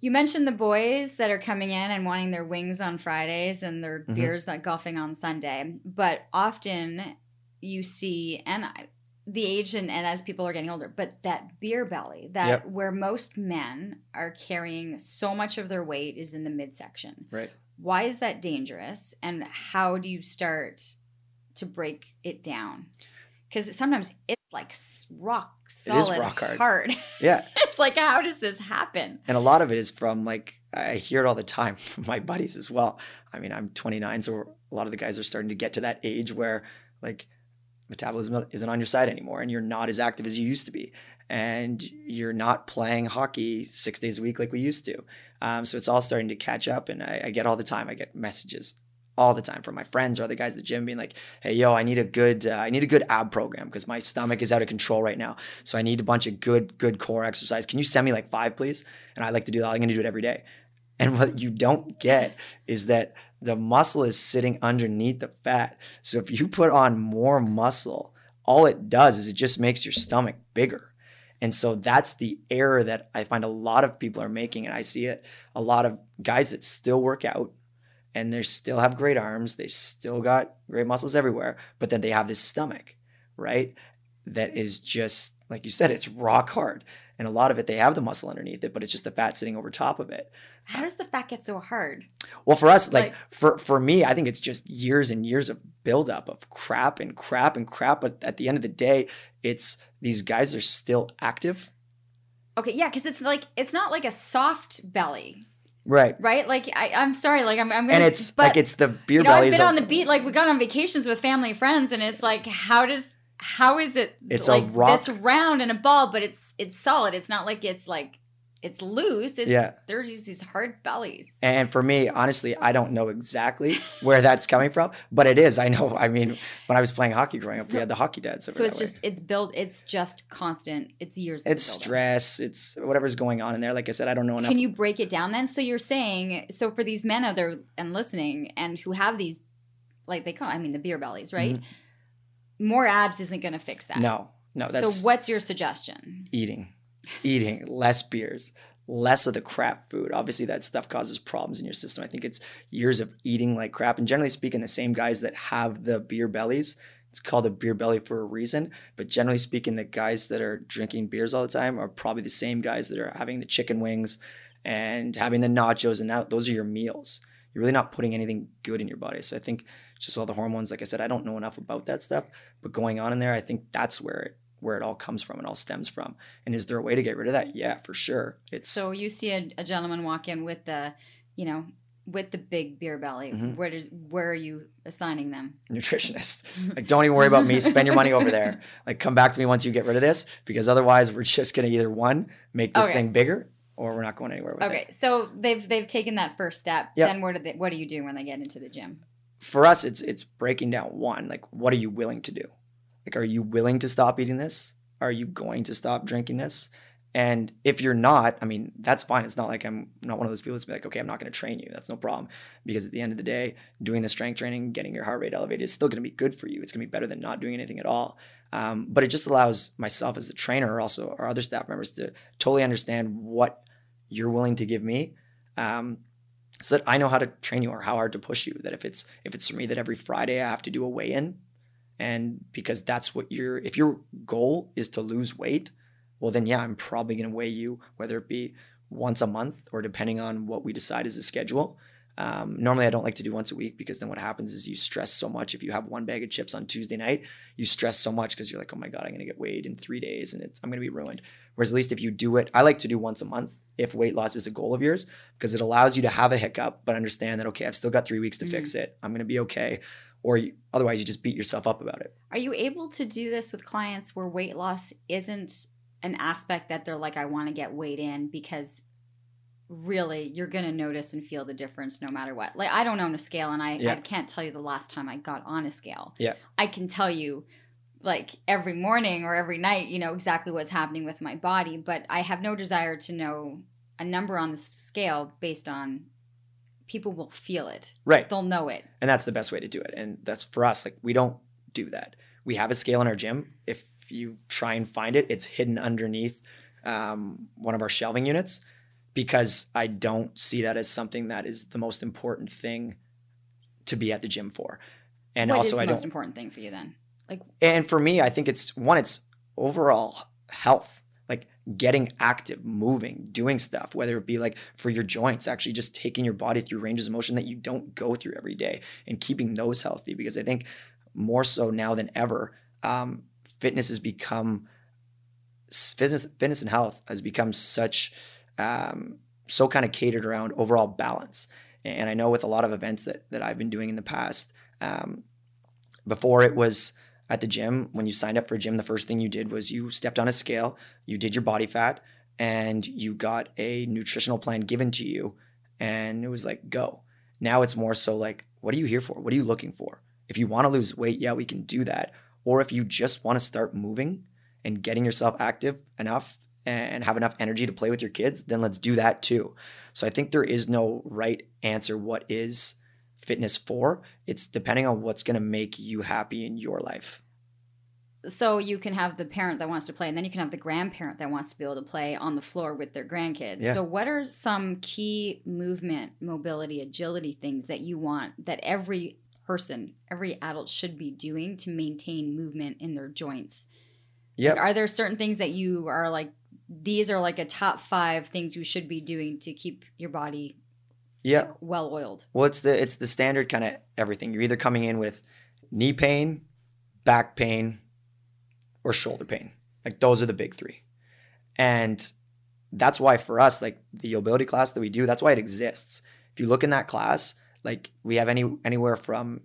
S1: You mentioned the boys that are coming in and wanting their wings on Fridays and their
S2: Mhm.
S1: beers at golfing on Sunday. But often you see, and I- the age and, and as people are getting older, but that beer belly, that
S2: Yep.
S1: where most men are carrying so much of their weight is in the midsection.
S2: Right.
S1: Why is that dangerous? And how do you start to break it down? Because sometimes it's like rock solid
S2: rock hard.
S1: hard.
S2: Yeah.
S1: it's like, how does this happen?
S2: And a lot of it is from like I hear it all the time from my buddies as well. I mean, I'm 29, so a lot of the guys are starting to get to that age where like metabolism isn't on your side anymore, and you're not as active as you used to be, and you're not playing hockey six days a week like we used to. Um, so it's all starting to catch up, and I, I get all the time. I get messages all the time from my friends or other guys at the gym being like, "Hey, yo, I need a good, uh, I need a good ab program because my stomach is out of control right now. So I need a bunch of good, good core exercise. Can you send me like five, please?" And I like to do that. I'm going to do it every day. And what you don't get is that the muscle is sitting underneath the fat. So if you put on more muscle, all it does is it just makes your stomach bigger. And so that's the error that I find a lot of people are making. And I see it a lot of guys that still work out and they still have great arms, they still got great muscles everywhere, but then they have this stomach, right? That is just, like you said, it's rock hard. And a lot of it, they have the muscle underneath it, but it's just the fat sitting over top of it.
S1: How does the fat get so hard?
S2: Well, for us, like,
S1: Like-
S2: for for me, I think it's just years and years of buildup of crap and crap and crap. But at the end of the day, it's these guys are still active,
S1: Okay, yeah, because it's like it's not like a soft belly,
S2: right?
S1: right? Like I, I'm sorry, like I'm, I'm gonna,
S2: And it's
S1: but,
S2: like it's the beer
S1: you know, I've been on the beat. Like we got on vacations with family and friends, and it's like, how does, how is it?
S2: It's a
S1: like
S2: rock-
S1: It's round and a ball, but it's it's solid. It's not like it's like it's loose. It's,
S2: Yeah.
S1: there's these, these hard bellies.
S2: And for me, honestly, I don't know exactly where that's coming from, but it is. I know. I mean, when I was playing hockey growing up,
S1: So-
S2: we had the hockey dads.
S1: So it's
S2: that way.
S1: just it's built. It's just constant. It's years.
S2: it's stress. It's whatever's going on in there. Like I said, I don't know enough.
S1: Can you break it down then? So you're saying, so for these men out there and listening and who have these, like they call, I mean, the beer bellies, right? More abs isn't going to fix that.
S2: Mm-hmm. no, no. That's
S1: so what's your suggestion?
S2: eating, eating less beers, less of the crap food. Obviously, that stuff causes problems in your system. I think it's years of eating like crap. And generally speaking, the same guys that have the beer bellies, it's called a beer belly for a reason. But generally speaking, the guys that are drinking beers all the time are probably the same guys that are having the chicken wings and having the nachos, and that those are your meals. You're really not putting anything good in your body. So I think just all the hormones, like I said, I don't know enough about that stuff, but going on in there, I think that's where it where it all comes from and all stems from. And is there a way to get rid of that? Yeah, for sure. It's
S1: So you see a, a gentleman walk in with the, you know, with the big beer belly.
S2: Mhm.
S1: Where does where are you assigning them?
S2: nutritionist. Like, don't even worry about me. Spend your money over there. Like, come back to me once you get rid of this, because otherwise, we're just gonna either one make this
S1: Okay.
S2: thing bigger, or we're not going anywhere with it.
S1: Okay, so they've they've taken that first step.
S2: Yep.
S1: Then what do they, what do you do when they get into the gym?
S2: For us, it's it's breaking down one. Like, what are you willing to do? Like, are you willing to stop eating this? Are you going to stop drinking this? And if you're not, I mean, that's fine. It's not like I'm not one of those people that's like, okay, I'm not going to train you. That's no problem. Because at the end of the day, doing the strength training, getting your heart rate elevated is still going to be good for you. It's going to be better than not doing anything at all. Um, but it just allows myself as a trainer, or also our other staff members, to totally understand what you're willing to give me, um, so that I know how to train you or how hard to push you. That if it's if it's for me that every Friday I have to do a weigh in, and because that's what your if your goal is to lose weight, well then yeah, I'm probably going to weigh you whether it be once a month or depending on what we decide as a schedule. Um, normally, I don't like to do once a week because then what happens is you stress so much. If you have one bag of chips on Tuesday night, you stress so much because you're like, oh my god, I'm going to get weighed in three days and it's, I'm going to be ruined. Whereas at least if you do it, I like to do once a month if weight loss is a goal of yours because it allows you to have a hiccup but understand that okay, I've still got three weeks to fix it. I'm going to be okay. Or you, otherwise, you just beat yourself up about it.
S1: Are you able to do this with clients where weight loss isn't an aspect that they're like, I want to get weighed in because really you're going to notice and feel the difference no matter what? Like, I don't own a scale and I, I can't tell you the last time I got on a scale.
S2: Yeah.
S1: I can tell you like every morning or every night, you know, exactly what's happening with my body, but I have no desire to know a number on the scale based on people will feel it.
S2: Right.
S1: They'll know it.
S2: And that's the best way to do it. And that's for us, like we don't do that. We have a scale in our gym. If you try and find it, it's hidden underneath um, one of our shelving units. because I don't see that as something that is the most important thing to be at the gym for. And
S1: What
S2: also I don't Most
S1: important thing for you then? Like
S2: and for me, I think it's one, it's overall health, getting active, moving, doing stuff, whether it be like for your joints, actually just taking your body through ranges of motion that you don't go through every day and keeping those healthy. Because I think more so now than ever, um, fitness has become fitness, fitness and health has become such um, so kind of catered around overall balance. And I know with a lot of events that that I've been doing in the past, um, before it was at the gym, when you signed up for a gym, the first thing you did was you stepped on a scale, you did your body fat, and you got a nutritional plan given to you, and it was like go. Now it's more so like, what are you here for? What are you looking for? If you want to lose weight, yeah, we can do that. Or if you just want to start moving and getting yourself active enough and have enough energy to play with your kids, then let's do that too. So I think there is no right answer what is fitness for. It's depending on what's going to make you happy in your life.
S1: so you can have the parent that wants to play and then you can have the grandparent that wants to be able to play on the floor with their grandkids
S2: Yeah.
S1: so what are some key movement mobility agility things that you want that every person every adult should be doing to maintain movement in their joints
S2: Yeah.
S1: Like, are there certain things that you are like these are like a top five things you should be doing to keep your body
S2: Yeah.
S1: well oiled
S2: Well, it's the it's the standard kind of everything. You're either coming in with knee pain, back pain, or shoulder pain. Like those are the big three. And that's why for us, like the mobility class that we do, that's why it exists. If you look in that class, like we have any anywhere from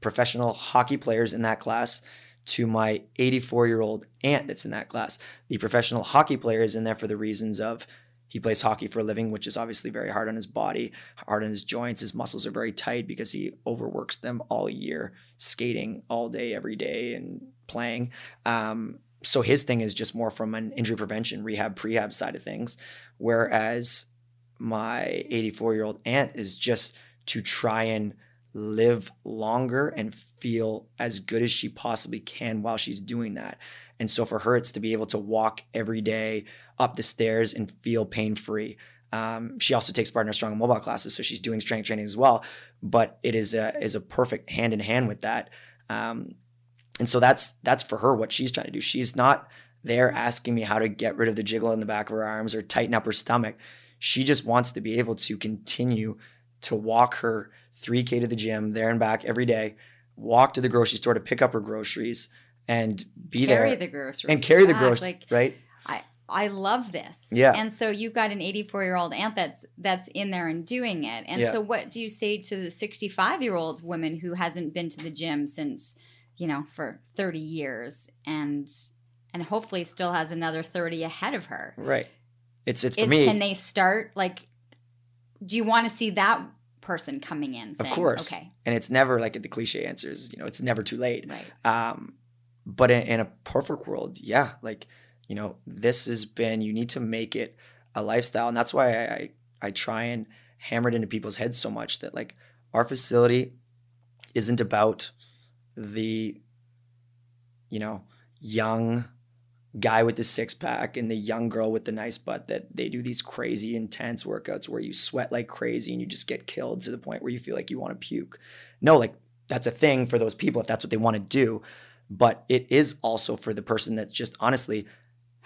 S2: professional hockey players in that class to my 84 year old aunt that's in that class. The professional hockey player is in there for the reasons of he plays hockey for a living, which is obviously very hard on his body, hard on his joints. His muscles are very tight because he overworks them all year, skating all day, every day, and playing. Um, so his thing is just more from an injury prevention, rehab, prehab side of things. Whereas my 84 year old aunt is just to try and live longer and feel as good as she possibly can while she's doing that. And so for her, it's to be able to walk every day up the stairs and feel pain free. Um, she also takes part in our strong and mobile classes, so she's doing strength training as well. But it is a is a perfect hand in hand with that. Um, and so that's that's for her what she's trying to do. She's not there asking me how to get rid of the jiggle in the back of her arms or tighten up her stomach. She just wants to be able to continue to walk her 3K to the gym, there and back every day, walk to the grocery store to pick up her groceries and be
S1: carry
S2: there
S1: the groceries
S2: and carry the groceries,
S1: like
S2: right?
S1: I I love this.
S2: Yeah.
S1: And so you've got an 84 year old aunt that's that's in there and doing it. And
S2: Yeah.
S1: so what do you say to the 65 year old woman who hasn't been to the gym since you know for 30 years and and hopefully still has another 30 ahead of her?
S2: Right. It's it's for
S1: Is
S2: me.
S1: can they start like? Do you want to see that person coming in?
S2: of course.
S1: Okay.
S2: And it's never like the cliche answers. you know, it's never too late.
S1: Right.
S2: Um, but in, in a perfect world, yeah, like you know, this has been. You need to make it a lifestyle, and that's why I I, I try and hammer it into people's heads so much that like our facility isn't about the you know young guy with the six pack and the young girl with the nice butt that they do these crazy intense workouts where you sweat like crazy and you just get killed to the point where you feel like you want to puke. No, like that's a thing for those people if that's what they want to do. But it is also for the person that just honestly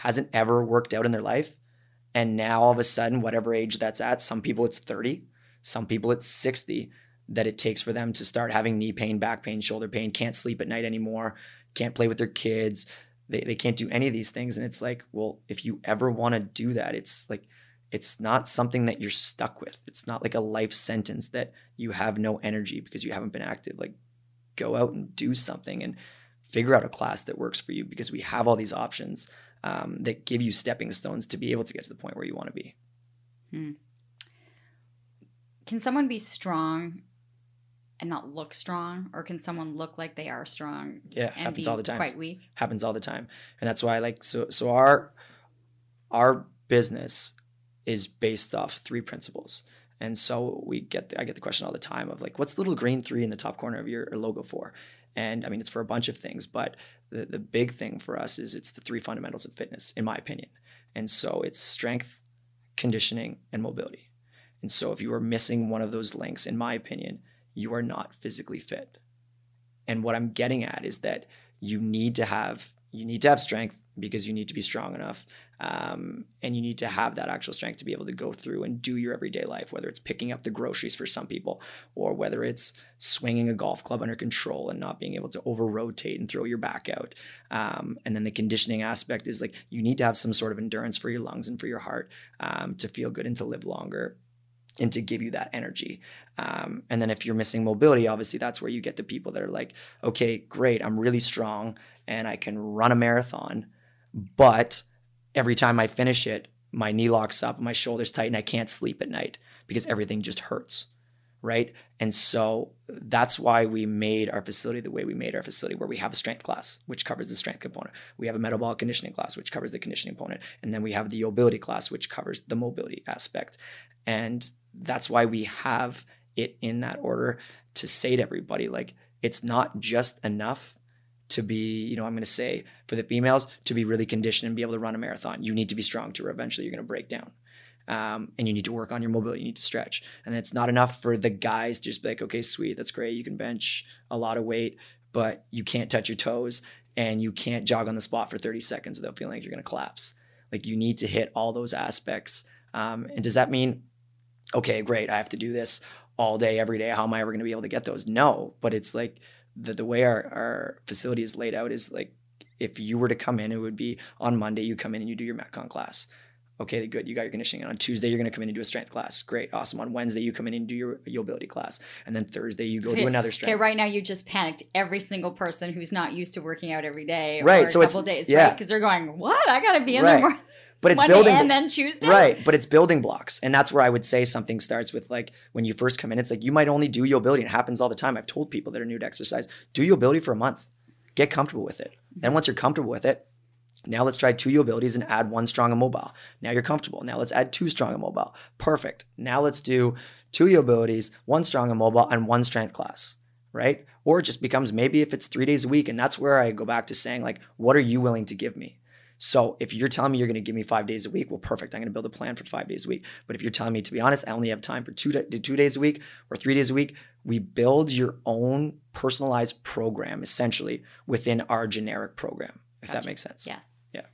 S2: hasn't ever worked out in their life. And now all of a sudden, whatever age that's at, some people it's 30, some people it's 60, that it takes for them to start having knee pain, back pain, shoulder pain, can't sleep at night anymore, can't play with their kids, they, they can't do any of these things. And it's like well if you ever want to do that it's like it's not something that you're stuck with. It's not like a life sentence that you have no energy because you haven't been active. Like go out and do something and figure out a class that works for you because we have all these options um, that give you stepping stones to be able to get to the point where you want to be
S1: Can someone be strong and not look strong, or can someone look like they are strong
S2: yeah
S1: and
S2: happens
S1: be
S2: all the time
S1: quite weak?
S2: happens all the time. And that's why like so so our our business is based off three principles. And so we get the, i get the question all the time of like what's the little green three in the top corner of your logo for? And i mean it's for a bunch of things but the, the big thing for us is it's the three fundamentals of fitness in my opinion and so it's strength conditioning, and mobility. And so if you are missing one of those links, in my opinion, you are not physically fit. And what I'm getting at is that you need to have you need to have strength because you need to be strong enough um, and you need to have that actual strength to be able to go through and do your everyday life whether it's picking up the groceries for some people or whether it's swinging a golf club under control and not being able to over rotate and throw your back out um, and then the conditioning aspect is like you need to have some sort of endurance for your lungs and for your heart um, to feel good and to live longer and to give you that energy. Um, and then if you're missing mobility, obviously that's where you get the people that are like, okay, great, I'm really strong and I can run a marathon, but every time I finish it, my knee locks up, my shoulders tighten, I can't sleep at night because everything just hurts. Right. And so that's why we made our facility the way we made our facility, where we have a strength class, which covers the strength component. We have a metabolic conditioning class, which covers the conditioning component. And then we have the mobility class, which covers the mobility aspect. And that's why we have it in that order to say to everybody like it's not just enough to be you know i'm going to say for the females to be really conditioned and be able to run a marathon you need to be strong to eventually you're going to break down um, and you need to work on your mobility you need to stretch and it's not enough for the guys to just be like okay sweet that's great you can bench a lot of weight but you can't touch your toes and you can't jog on the spot for 30 seconds without feeling like you're going to collapse like you need to hit all those aspects um, and does that mean okay, great, I have to do this all day, every day. How am I ever going to be able to get those? No, but it's like the, the way our, our facility is laid out is like if you were to come in, it would be on Monday, you come in and you do your Metcon class. Okay, good. You got your conditioning. And on Tuesday, you're going to come in and do a strength class. Great, awesome. On Wednesday, you come in and do your, your ability class. And then Thursday, you go
S1: okay.
S2: do another strength.
S1: Okay, right now you just panicked every single person who's not used to working out every day
S2: right,
S1: so a couple days, yeah. right? Because they're going, what? I got to be in right. there more
S2: but it's building
S1: and then Tuesday.
S2: Right, but it's building blocks. And that's where I would say something starts with like when you first come in, it's like you might only do your ability. It happens all the time. I've told people that are new to exercise, do your ability for a month. Get comfortable with it. Then once you're comfortable with it, now let's try two abilities and add one strong and mobile. Now you're comfortable. Now let's add two strong and mobile. Perfect. Now let's do two abilities, one strong and mobile, and one strength class. Right? Or it just becomes maybe if it's three days a week. And that's where I go back to saying, like, what are you willing to give me? So if you're telling me you're going to give me five days a week, well, perfect. I'm going to build a plan for five days a week. But if you're telling me, to be honest, I only have time for two, two days a week or three days a week, we build your own personalized program essentially within our generic program, if gotcha. that makes sense.
S1: Yes.
S2: Yeah.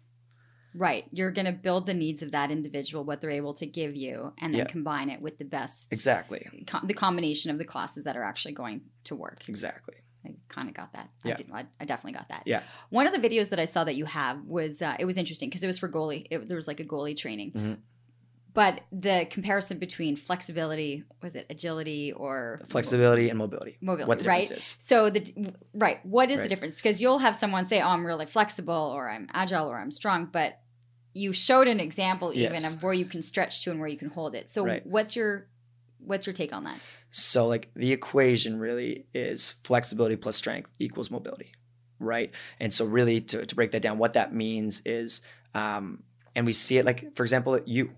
S1: Right. You're going to build the needs of that individual, what they're able to give you, and then yeah. combine it with the best.
S2: Exactly.
S1: Com- the combination of the classes that are actually going to work.
S2: Exactly.
S1: I kind of got that.
S2: Yeah.
S1: I, did, I, I, definitely got that.
S2: Yeah.
S1: One of the videos that I saw that you have was uh, it was interesting because it was for goalie. It, there was like a goalie training.
S2: Mm-hmm.
S1: But the comparison between flexibility, was it agility or
S2: flexibility and mobility?
S1: Mobility,
S2: what the
S1: right?
S2: Is.
S1: So the right, what is
S2: right.
S1: the difference? Because you'll have someone say, "Oh, I'm really flexible," or "I'm agile," or "I'm strong," but you showed an example even
S2: yes.
S1: of where you can stretch to and where you can hold it. So
S2: right.
S1: what's your what's your take on that?
S2: So like the equation really is flexibility plus strength equals mobility, right? And so really to, to break that down, what that means is, um, and we see it like, for example, you,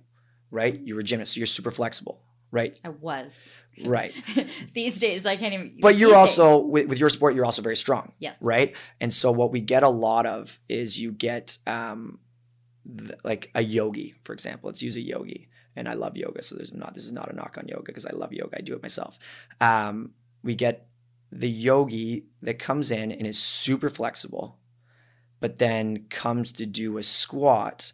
S2: right? You're a gymnast, so you're super flexible, right?
S1: I was.
S2: Right.
S1: these days, I can't even.
S2: But you're also with, with, your sport, you're also very strong.
S1: Yes.
S2: Right. And so what we get a lot of is you get um, th- like a yogi, for example. Let's use a yogi and I love yoga. So there's not this is not a knock on yoga because I love yoga. I do it myself. Um, we get the yogi that comes in and is super flexible, but then comes to do a squat.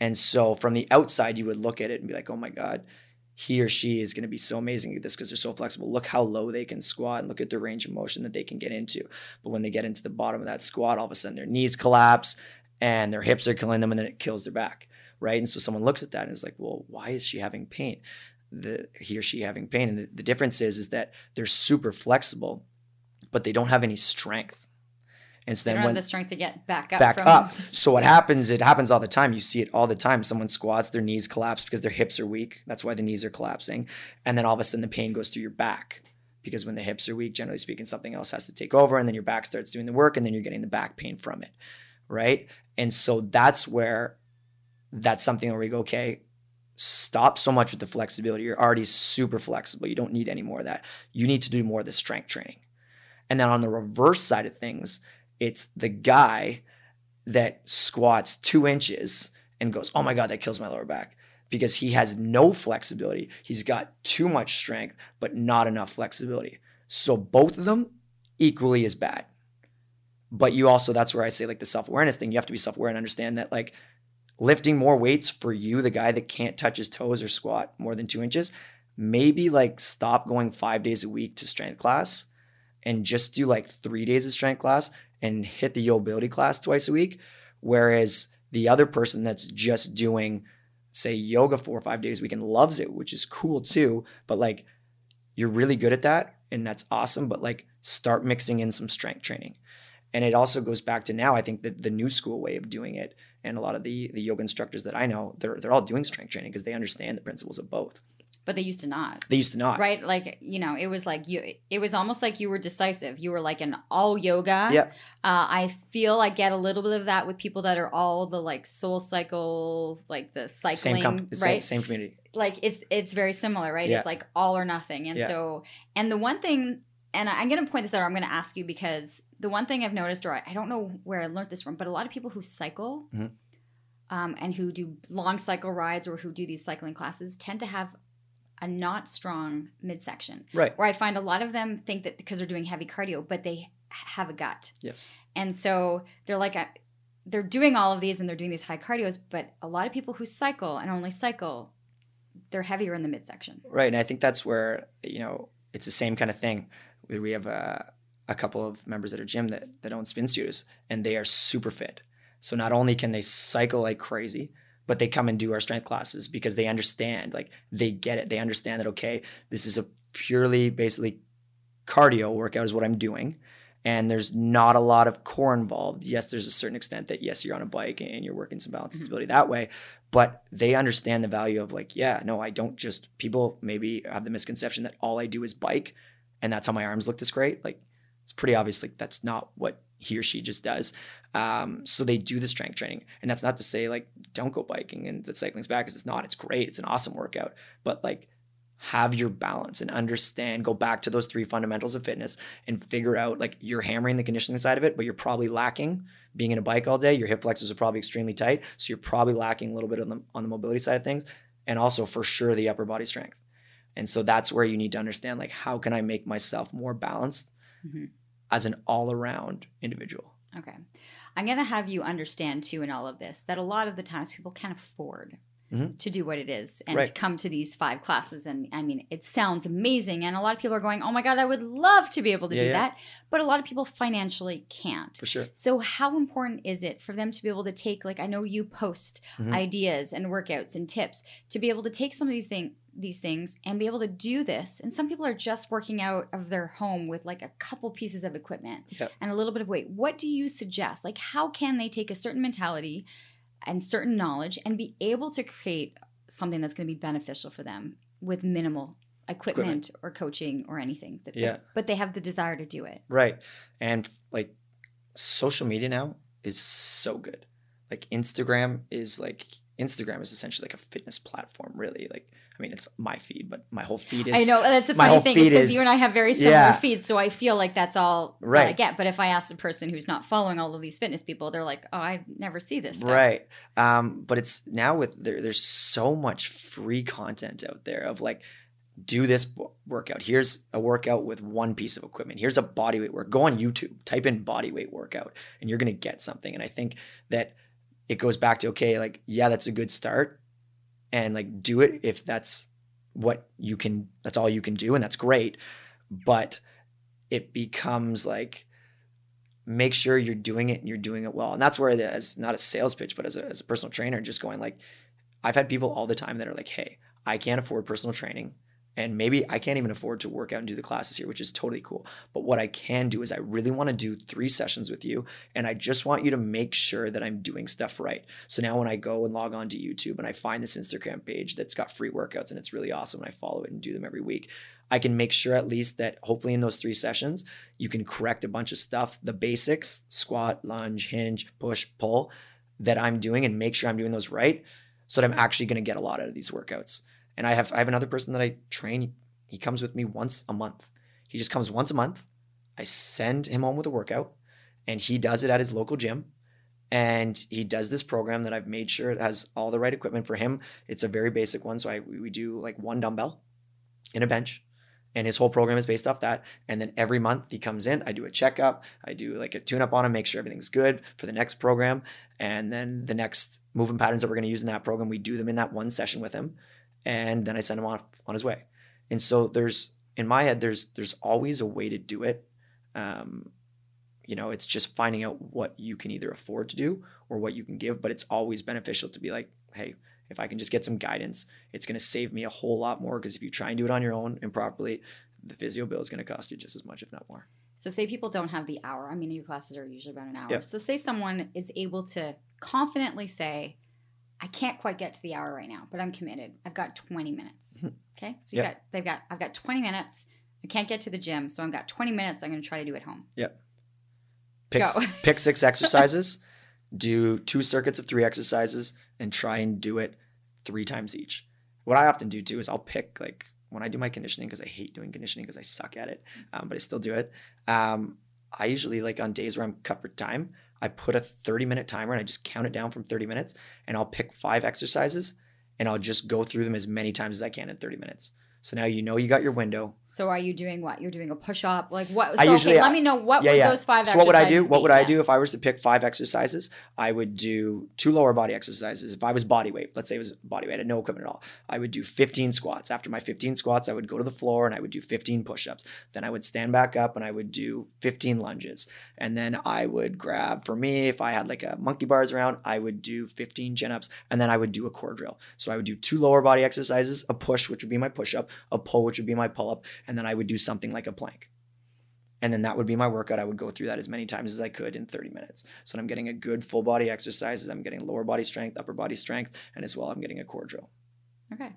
S2: And so from the outside, you would look at it and be like, oh my God, he or she is going to be so amazing at this because they're so flexible. Look how low they can squat and look at the range of motion that they can get into. But when they get into the bottom of that squat, all of a sudden their knees collapse and their hips are killing them and then it kills their back right? And so someone looks at that and is like, well, why is she having pain? The he or she having pain, and the, the difference is is that they're super flexible, but they don't have any strength. And so
S1: they
S2: then
S1: don't
S2: when
S1: have the strength to get back up.
S2: back
S1: from...
S2: up. So what happens? It happens all the time. You see it all the time. Someone squats, their knees collapse because their hips are weak. That's why the knees are collapsing. And then all of a sudden the pain goes through your back because when the hips are weak, generally speaking, something else has to take over, and then your back starts doing the work, and then you're getting the back pain from it, right? And so that's where that's something where we go, okay, stop so much with the flexibility. You're already super flexible. You don't need any more of that. You need to do more of the strength training. And then on the reverse side of things, it's the guy that squats two inches and goes, oh my God, that kills my lower back because he has no flexibility. He's got too much strength, but not enough flexibility. So both of them equally as bad. But you also, that's where I say like the self awareness thing, you have to be self aware and understand that like lifting more weights for you, the guy that can't touch his toes or squat more than two inches, maybe like stop going five days a week to strength class and just do like three days of strength class and hit the YOLAbility class twice a week. Whereas the other person that's just doing, say, yoga four or five days a week and loves it, which is cool too, but like you're really good at that and that's awesome, but like start mixing in some strength training. And it also goes back to now, I think that the new school way of doing it, and a lot of the the yoga instructors that I know, they're they're all doing strength training because they understand the principles of both.
S1: But they used to not.
S2: They used to not.
S1: Right? Like, you know, it was like you it was almost like you were decisive. You were like an all yoga.
S2: Yeah.
S1: Uh, I feel I get a little bit of that with people that are all the like soul cycle, like the cycling,
S2: Same, com-
S1: right?
S2: same, same community.
S1: like it's it's very similar, right?
S2: Yeah.
S1: It's like all or nothing. And
S2: Yeah.
S1: so and the one thing and I'm going to point this out. Or I'm going to ask you because the one thing I've noticed, or I, I don't know where I learned this from, but a lot of people who cycle
S2: Mhm.
S1: um, and who do long cycle rides or who do these cycling classes tend to have a not strong midsection.
S2: Right.
S1: Where I find a lot of them think that because they're doing heavy cardio, but they have a gut.
S2: Yes.
S1: And so they're like, uh, they're doing all of these and they're doing these high cardios, but a lot of people who cycle and only cycle, they're heavier in the midsection.
S2: Right. And I think that's where, you know, it's the same kind of thing. We we have a, a couple of members at our gym that, that own spin studios and they are super fit. So not only can they cycle like crazy, but they come and do our strength classes because they understand, like they get it. They understand that, okay, this is a purely basically cardio workout is what I'm doing. And there's not a lot of core involved. Yes, there's a certain extent that yes, you're on a bike and you're working some balance and
S1: Mhm.
S2: stability that way, but they understand the value of like, yeah, no, I don't just people maybe have the misconception that all I do is bike and that's how my arms look this great. Like it's pretty obvious like that's not what he or she just does. Um, so they do the strength training. And that's not to say like don't go biking and that cycling's bad because it's not. It's great. It's an awesome workout. But like have your balance and understand, go back to those three fundamentals of fitness and figure out like you're hammering the conditioning side of it, but you're probably lacking being in a bike all day. Your hip flexors are probably extremely tight. So you're probably lacking a little bit on the, on the mobility side of things. And also for sure the upper body strength. And so that's where you need to understand like how can I make myself more balanced
S1: Mhm.
S2: as an all around individual?
S1: Okay. I'm going to have you understand too in all of this that a lot of the times people can't afford
S2: Mhm.
S1: to do what it is and to come to these five classes. And I mean, it sounds amazing. And a lot of people are going, oh my God, I would love to be able to
S2: Yeah,
S1: do
S2: yeah.
S1: that. But a lot of people financially can't.
S2: For sure.
S1: So, how important is it for them to be able to take, like, I know you post
S2: Mhm.
S1: ideas and workouts and tips to be able to take some of these, thing, these things and be able to do this? And some people are just working out of their home with like a couple pieces of equipment
S2: Yep.
S1: and a little bit of weight. What do you suggest? Like, how can they take a certain mentality and certain knowledge and be able to create something that's going to be beneficial for them with minimal equipment, or coaching or anything? That
S2: Yeah.
S1: but they have the desire to do it.
S2: Right. And like social media now is so good. Like Instagram is like Instagram is essentially like a fitness platform, really. Like I mean it's my feed, but my whole feed is
S1: I know that's the
S2: my
S1: funny thing because you and I have very similar
S2: Yeah.
S1: feeds, so I feel like that's all that I get. But if I asked a person who's not following all of these fitness people, they're like, "Oh, I never see this stuff."
S2: Right. Um, but it's now with there, there's so much free content out there of like, do this workout. Here's a workout with one piece of equipment. Here's a body weight work. Go on YouTube, type in body weight workout, and you're gonna get something. And I think that it goes back to okay, like, yeah, that's a good start. And like do it if that's what you can that's all you can do, and that's great. But it becomes like make sure you're doing it and you're doing it well. And that's where it is not a sales pitch, but as a, as a personal trainer, just going like, I've had people all the time that are like, Hey, I can't afford personal training. And maybe I can't even afford to work out and do the classes here, which is totally cool. But what I can do is I really want to do three sessions with you. And I just want you to make sure that I'm doing stuff right. So now when I go and log on to YouTube and I find this Instagram page that's got free workouts and it's really awesome and I follow it and do them every week, I can make sure at least that hopefully in those three sessions, you can correct a bunch of stuff, the basics, squat, lunge, hinge, push, pull that I'm doing and make sure I'm doing those right so that I'm actually going to get a lot out of these workouts. And I have I have another person that I train. He comes with me once a month. He just comes once a month. I send him home with a workout and he does it at his local gym and he does this program that I've made sure it has all the right equipment for him. It's a very basic one, so I we do like one dumbbell in a bench, and his whole program is based off that. And then every month he comes in, I do a checkup, I do like a tune up on him, make sure everything's good for the next program, and then the next movement patterns that we're going to use in that program, we do them in that one session with him, and then I send him off on his way. And so there's in my head, there's there's always a way to do it. Um, you know, it's just finding out what you can either afford to do or what you can give. But it's always beneficial to be like, hey, if I can just get some guidance, it's going to save me a whole lot more. Because if you try and do it on your own improperly, the physio bill is going to cost you just as much, if not more.
S1: So, say people don't have the hour. I mean, your classes are usually about an hour.
S2: Yep.
S1: So, say someone is able to confidently say, I can't quite get to the hour right now, but I'm committed. I've got 20 minutes. Okay. So, you
S2: Yep.
S1: got, they've got, I've got 20 minutes. I can't get to the gym. So, I've got 20 minutes. I'm going to try to do at home.
S2: Yep. Pick, pick six exercises, do two circuits of three exercises, and try and do it three times each. What I often do too is I'll pick like when I do my conditioning because I hate doing conditioning because I suck at it, um, but I still do it. Um, I usually like on days where I'm cut for time, I put a 30 minute timer and I just count it down from 30 minutes, and I'll pick five exercises and I'll just go through them as many times as I can in 30 minutes. So now you know you got your window.
S1: So, are you doing what? You're doing a push up? Like, what? So,
S2: I usually-
S1: okay, let me know what
S2: yeah, yeah.
S1: those five
S2: So what would I do? What
S1: be?
S2: would I
S1: Yeah.
S2: do if I was to pick five exercises? I would do two lower body exercises. If I was body weight, let's say it was body weight, I had no equipment at all. I would do 15 squats. After my 15 squats, I would go to the floor and I would do 15 push-ups. Then I would stand back up and I would do 15 lunges. And then I would grab for me, if I had like a monkey bars around, I would do 15 chin-ups and then I would do a core drill. So I would do two lower body exercises, a push, which would be my push-up, a pull, which would be my pull-up, and then I would do something like a plank. And then that would be my workout. I would go through that as many times as I could in 30 minutes. So I'm getting a good full body exercises. I'm getting lower body strength, upper body strength, and as well, I'm getting a core drill.
S1: Okay.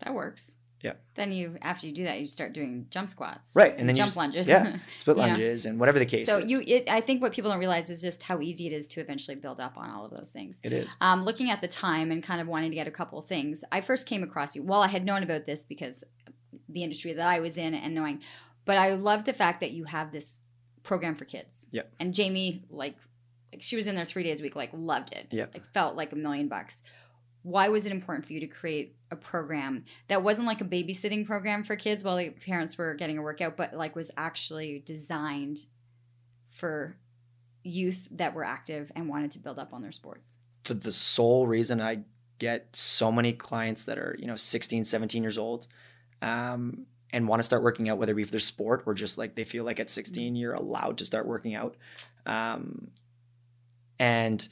S1: That works.
S2: Yeah.
S1: Then you, after you do that, you start doing jump squats.
S2: Right, and then you
S1: jump
S2: just-
S1: lunges.
S2: yeah, Split lunges and whatever the case
S1: so
S2: is.
S1: you, it, I think what people don't realize is just how easy it is to eventually build up on all of those things.
S2: it is.
S1: Um, looking at the time and kind of wanting to get a couple of things, I first came across you. Well, I had known about this because the industry that I was in and knowing, but I love the fact that you have this program for kids.
S2: Yeah.
S1: And Jamie, like, like she was in there three days a week, like loved it.
S2: Yeah.
S1: Like felt like a million bucks. Why was it important for you to create a program that wasn't like a babysitting program for kids while the parents were getting a workout, but like was actually designed for youth that were active and wanted to build up on their sports?
S2: For the sole reason I get so many clients that are, you know, 16, 17 years old um, and want to start working out, whether it be for their sport or just like they feel like at 16 you're allowed to start working out. Um, and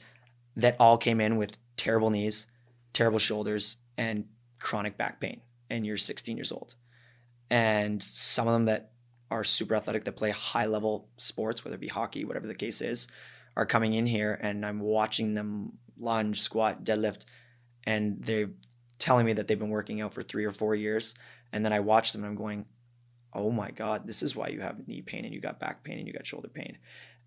S2: that all came in with terrible knees, terrible shoulders, and chronic back pain. And you're 16 years old. And some of them that are super athletic that play high level sports, whether it be hockey, whatever the case is, are coming in here and I'm watching them lunge, squat, deadlift, and they're telling me that they've been working out for three or four years. And then I watch them and I'm going, oh my God, this is why you have knee pain and you got back pain and you got shoulder pain.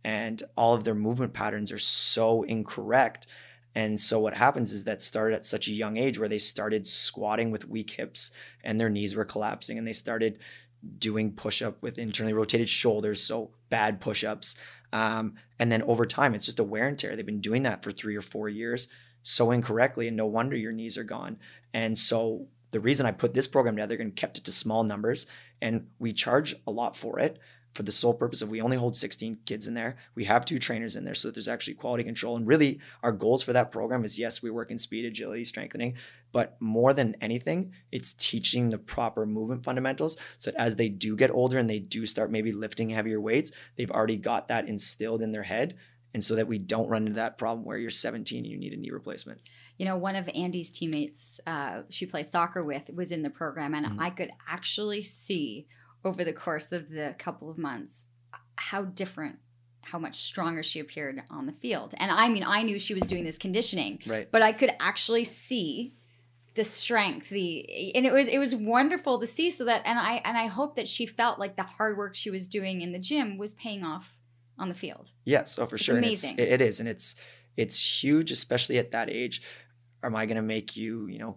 S2: And all of their movement patterns are so incorrect. And so what happens is that started at such a young age where they started squatting with weak hips and their knees were collapsing and they started doing push up with internally rotated shoulders, so bad push ups. Um, and then over time, it's just a wear and tear. They've been doing that for three or four years so incorrectly, and no wonder your knees are gone. And so the reason I put this program together and kept it to small numbers, and we charge a lot for it for the sole purpose of we only hold 16 kids in there. We have two trainers in there so that there's actually quality control. And really, our goals for that program is yes, we work in speed, agility, strengthening, but more than anything, it's teaching the proper movement fundamentals so that as they do get older and they do start maybe lifting heavier weights, they've already got that instilled in their head. And so that we don't run into that problem where you're 17 and you need a knee replacement.
S1: You know, one of Andy's teammates, uh, she plays soccer with, was in the program, and
S2: Mhm.
S1: I could actually see over the course of the couple of months how different, how much stronger she appeared on the field. And I mean, I knew she was doing this conditioning,
S2: Right.
S1: but I could actually see the strength the and it was it was wonderful to see so that and i and i hope that she felt like the hard work she was doing in the gym was paying off on the field
S2: Yes, oh for
S1: It's
S2: sure. And
S1: amazing.
S2: it's, it it is, and it's it's huge, especially at that age. Am I going to make you, you know,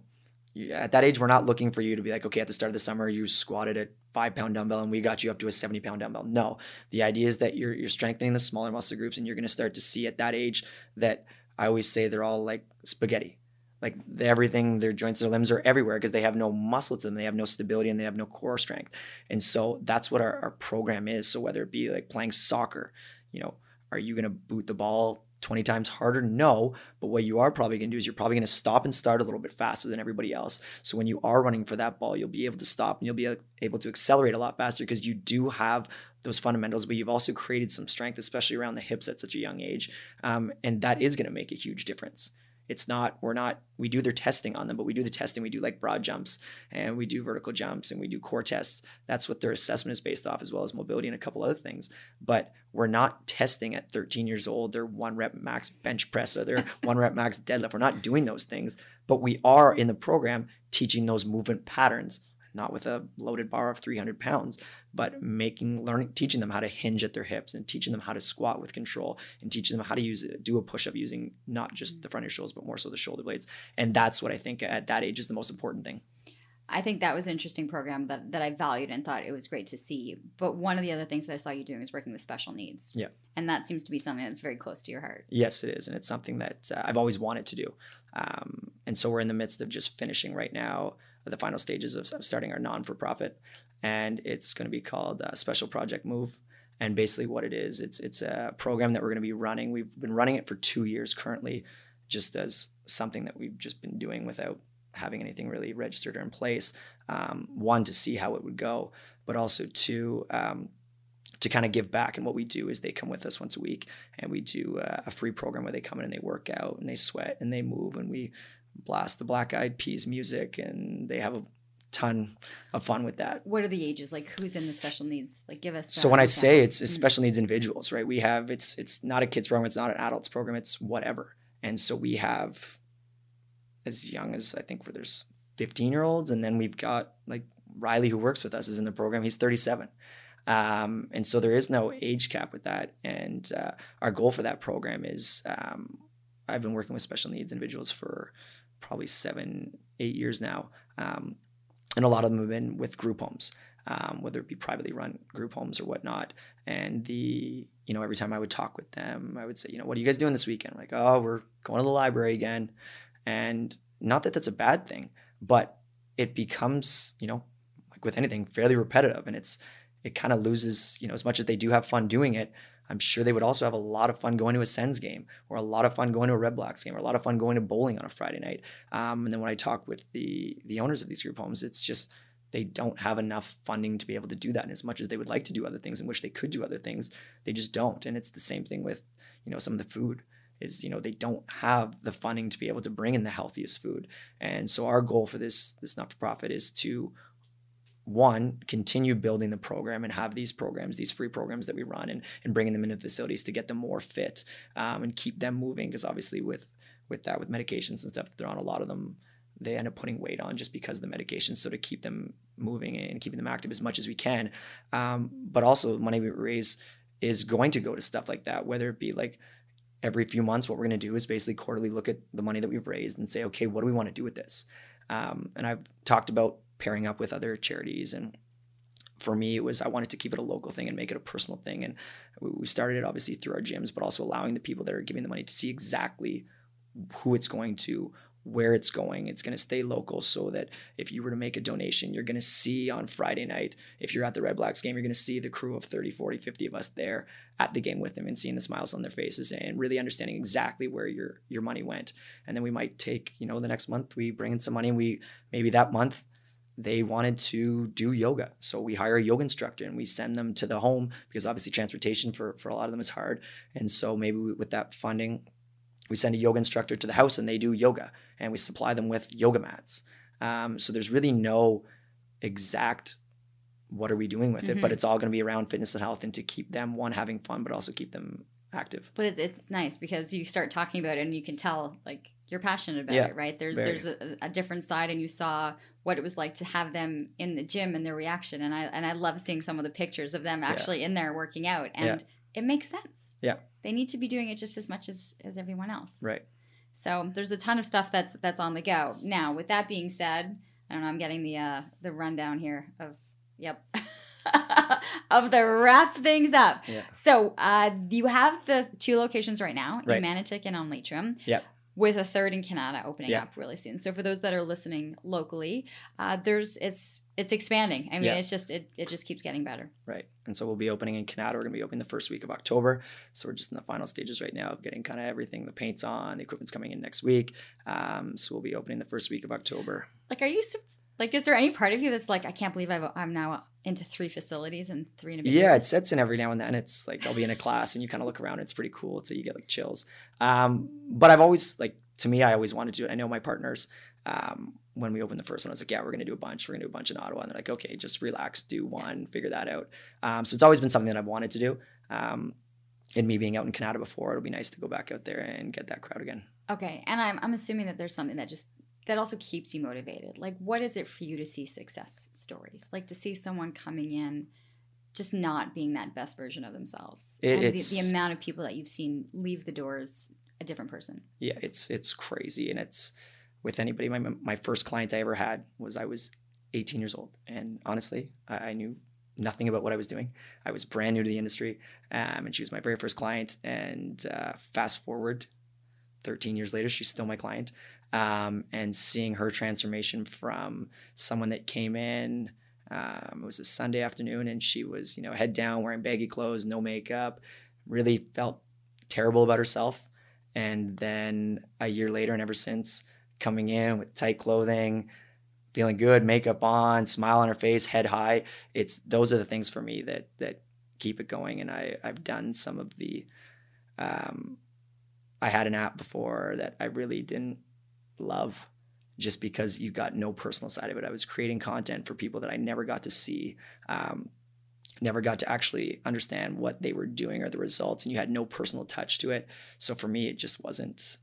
S2: you, at that age, we're not looking for you to be like, okay, at the start of the summer, you squatted at five pound dumbbell and we got you up to a 70 pound dumbbell. No, the idea is that you're, you're strengthening the smaller muscle groups and you're going to start to see at that age that I always say they're all like spaghetti. Like everything, their joints, their limbs are everywhere because they have no muscle to them. They have no stability and they have no core strength. And so that's what our, our program is. So whether it be like playing soccer, you know, are you going to boot the ball 20 times harder? No. But what you are probably going to do is you're probably going to stop and start a little bit faster than everybody else. So when you are running for that ball, you'll be able to stop and you'll be able to accelerate a lot faster because you do have those fundamentals, but you've also created some strength, especially around the hips at such a young age. Um, and that is going to make a huge difference it's not we're not we do their testing on them but we do the testing. We do like broad jumps and we do vertical jumps and we do core tests. That's what their assessment is based off as well as mobility and a couple other things. But we're not testing at 13 years old. Their one rep max bench press or their one rep max deadlift. We're not doing those things but we are in the program teaching those movement patterns not with a loaded bar of 300 pounds, but making, learning, teaching them how to hinge at their hips and teaching them how to squat with control and teaching them how to use do a push up using not just the front of your shoulders, but more so the shoulder blades. And that's what I think at that age is the most important thing.
S1: I think that was an interesting program that, that I valued and thought it was great to see. But one of the other things that I saw you doing was working with special needs.
S2: Yeah.
S1: And that seems to be something that's very close to your heart.
S2: Yes, it is. And it's something that uh, I've always wanted to do. Um, and so we're in the midst of just finishing right now the final stages of, of starting our non for profit. And it's going to be called uh, Special Project Move. And basically, what it is, it's it's a program that we're going to be running. We've been running it for two years currently, just as something that we've just been doing without having anything really registered or in place. Um, one to see how it would go, but also two um, to kind of give back. And what we do is they come with us once a week, and we do a free program where they come in and they work out and they sweat and they move, and we blast the Black Eyed Peas music, and they have a ton of fun with that.
S1: What are the ages? Like who's in the special needs? Like give us.
S2: So when I say it's, it's mm-hmm. special needs individuals, right? We have it's it's not a kids program, it's not an adults program, it's whatever. And so we have as young as I think where there's 15 year olds, and then we've got like Riley who works with us is in the program. He's 37. Um, and so there is no age cap with that. And uh, our goal for that program is um, I've been working with special needs individuals for probably seven, eight years now. Um, and a lot of them have been with group homes, um, whether it be privately run group homes or whatnot. And the, you know, every time I would talk with them, I would say, you know, what are you guys doing this weekend? I'm like, oh, we're going to the library again. And not that that's a bad thing, but it becomes, you know, like with anything, fairly repetitive. And it's, it kind of loses, you know, as much as they do have fun doing it, I'm sure they would also have a lot of fun going to a Sens game or a lot of fun going to a Redblacks game or a lot of fun going to bowling on a Friday night. Um, and then when I talk with the the owners of these group homes, it's just they don't have enough funding to be able to do that. And as much as they would like to do other things and wish they could do other things, they just don't. And it's the same thing with you know some of the food is you know they don't have the funding to be able to bring in the healthiest food. And so our goal for this this not for profit is to one, continue building the program and have these programs, these free programs that we run and, and bringing them into facilities to get them more fit um, and keep them moving. Because obviously with with that, with medications and stuff they're on, a lot of them, they end up putting weight on just because of the medications. So to keep them moving and keeping them active as much as we can. Um, but also money we raise is going to go to stuff like that, whether it be like every few months, what we're going to do is basically quarterly look at the money that we've raised and say, okay, what do we want to do with this? Um, and I've talked about pairing up with other charities and for me it was i wanted to keep it a local thing and make it a personal thing and we started it obviously through our gyms but also allowing the people that are giving the money to see exactly who it's going to where it's going. It's going to stay local so that if you were to make a donation, you're going to see on Friday night, if you're at the Redblacks game, you're going to see the crew of 30, 40, 50 of us there at the game with them and seeing the smiles on their faces and really understanding exactly where your your money went. And then we might take, you know, the next month we bring in some money and we maybe that month they wanted to do yoga. So we hire a yoga instructor and we send them to the home because obviously transportation for, for a lot of them is hard. And so maybe we, with that funding, we send a yoga instructor to the house and they do yoga and we supply them with yoga mats. Um, so there's really no exact what are we doing with mm-hmm. it, but mm-hmm. it's all going to be around fitness and health and to keep them one having fun, but also keep them active.
S1: But it's it's nice because you start talking about it and you can tell like you're passionate about yeah, it, right? There's very. there's a, a, different side, and you saw what it was like to have them in the gym and their reaction, and I and I love seeing some of the pictures of them actually yeah. in there working out, and yeah. it makes sense.
S2: Yeah,
S1: they need to be doing it just as much as as everyone else.
S2: Right.
S1: So there's a ton of stuff that's that's on the go. Now, with that being said, I don't know. I'm getting the uh, the rundown here of Yep. of the wrap things up.
S2: Yeah.
S1: So uh, you have the two locations right now
S2: Right.
S1: in Manotick and on Leitrim.
S2: Yep.
S1: With a third in Kanata opening
S2: Yeah.
S1: up really soon. So for those that are listening locally, uh, there's it's it's expanding. I mean,
S2: Yeah.
S1: it's just it, it just keeps getting better.
S2: Right. And so we'll be opening in Kanata. We're going to be opening the first week of October. So we're just in the final stages right now of getting kind of everything. The paint's on, the equipment's coming in next week. Um, so we'll be opening the first week of October.
S1: Like, are you like? Is there any part of you that's like, I can't believe I've, I'm now into three facilities and three
S2: Yeah, it sets in every now and then. It's like I'll be in a class and you kind of look around. It's pretty cool. So you get like chills. Um, but I've always like to me, I always wanted to do it. I know my partners. Um, when we opened the first one, I was like, yeah, we're gonna do a bunch. We're gonna do a bunch in Ottawa. And they're like, okay, just relax, do one, figure that out. Um, so it's always been something that I've wanted to do. Um, and me being out in Kanata before, it'll be nice to go back out there and get that crowd again.
S1: Okay, and I'm I'm assuming that there's something that just that also keeps you motivated. Like, what is it for you to see success stories? Like to see someone coming in, just not being that best version of themselves,
S2: It-
S1: and the, the amount of people that you've seen leave the doors a different person.
S2: yeah, it's it's crazy, and it's with anybody. My my first client I ever had was I was 18 years old, and honestly, I, I knew nothing about what I was doing. I was brand new to the industry, um, and she was my very first client. And uh, fast forward, 13 years later, she's still my client. Um, and seeing her transformation from someone that came in, um, it was a Sunday afternoon, and she was you know head down, wearing baggy clothes, no makeup, really felt terrible about herself. And then a year later, and ever since, coming in with tight clothing, feeling good, makeup on, smile on her face, head high. It's those are the things for me that that keep it going. And I I've done some of the, um, I had an app before that I really didn't love, just because you got no personal side of it. I was creating content for people that I never got to see. Um, never got to actually understand what they were doing or the results and you had no personal touch to it so for me it just wasn't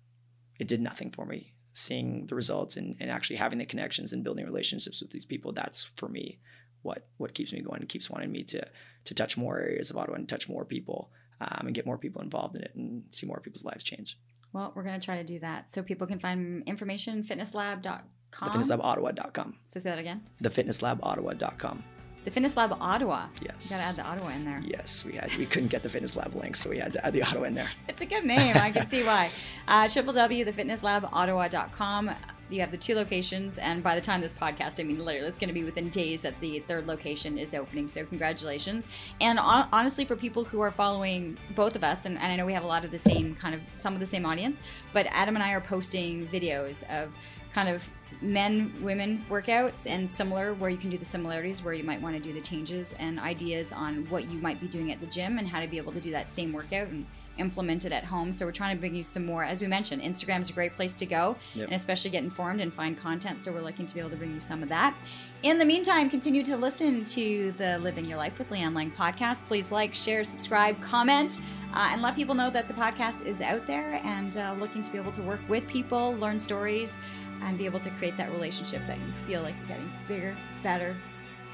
S2: it did nothing for me seeing the results and, and actually having the connections and building relationships with these people that's for me what what keeps me going and keeps wanting me to to touch more areas of Ottawa and touch more people um, and get more people involved in it and see more people's lives change.
S1: Well, we're gonna try to do that so people can find information fitnesslab.com.
S2: TheFitnessLabOttawa.com.
S1: So say that again.
S2: TheFitnessLabOttawa.com.
S1: The Fitness Lab Ottawa.
S2: Yes.
S1: You gotta add the Ottawa in there.
S2: Yes, we had we couldn't get the Fitness Lab link, so we had to add the Ottawa in there.
S1: It's a good name. I can see why. Uh, www.thefitnesslabottawa.com. You have the two locations, and by the time this podcast, I mean, literally, it's going to be within days that the third location is opening. So, congratulations. And hon- honestly, for people who are following both of us, and, and I know we have a lot of the same kind of some of the same audience, but Adam and I are posting videos of kind of men women workouts and similar where you can do the similarities where you might want to do the changes and ideas on what you might be doing at the gym and how to be able to do that same workout and implement it at home. So we're trying to bring you some more. As we mentioned Instagram is a great place to go
S2: Yep.
S1: and especially get informed and find content. So we're looking to be able to bring you some of that. In the meantime continue to listen to the living your life with leanne lang podcast. Please like share subscribe comment uh, and let people know that the podcast is out there and uh, looking to be able to work with people learn stories and be able to create that relationship that you feel like you're getting bigger, better,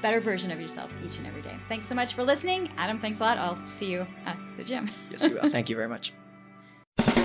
S1: better version of yourself each and every day. Thanks so much for listening. Adam, thanks a lot. I'll see you at the gym.
S2: Yes, you will. Thank you very much.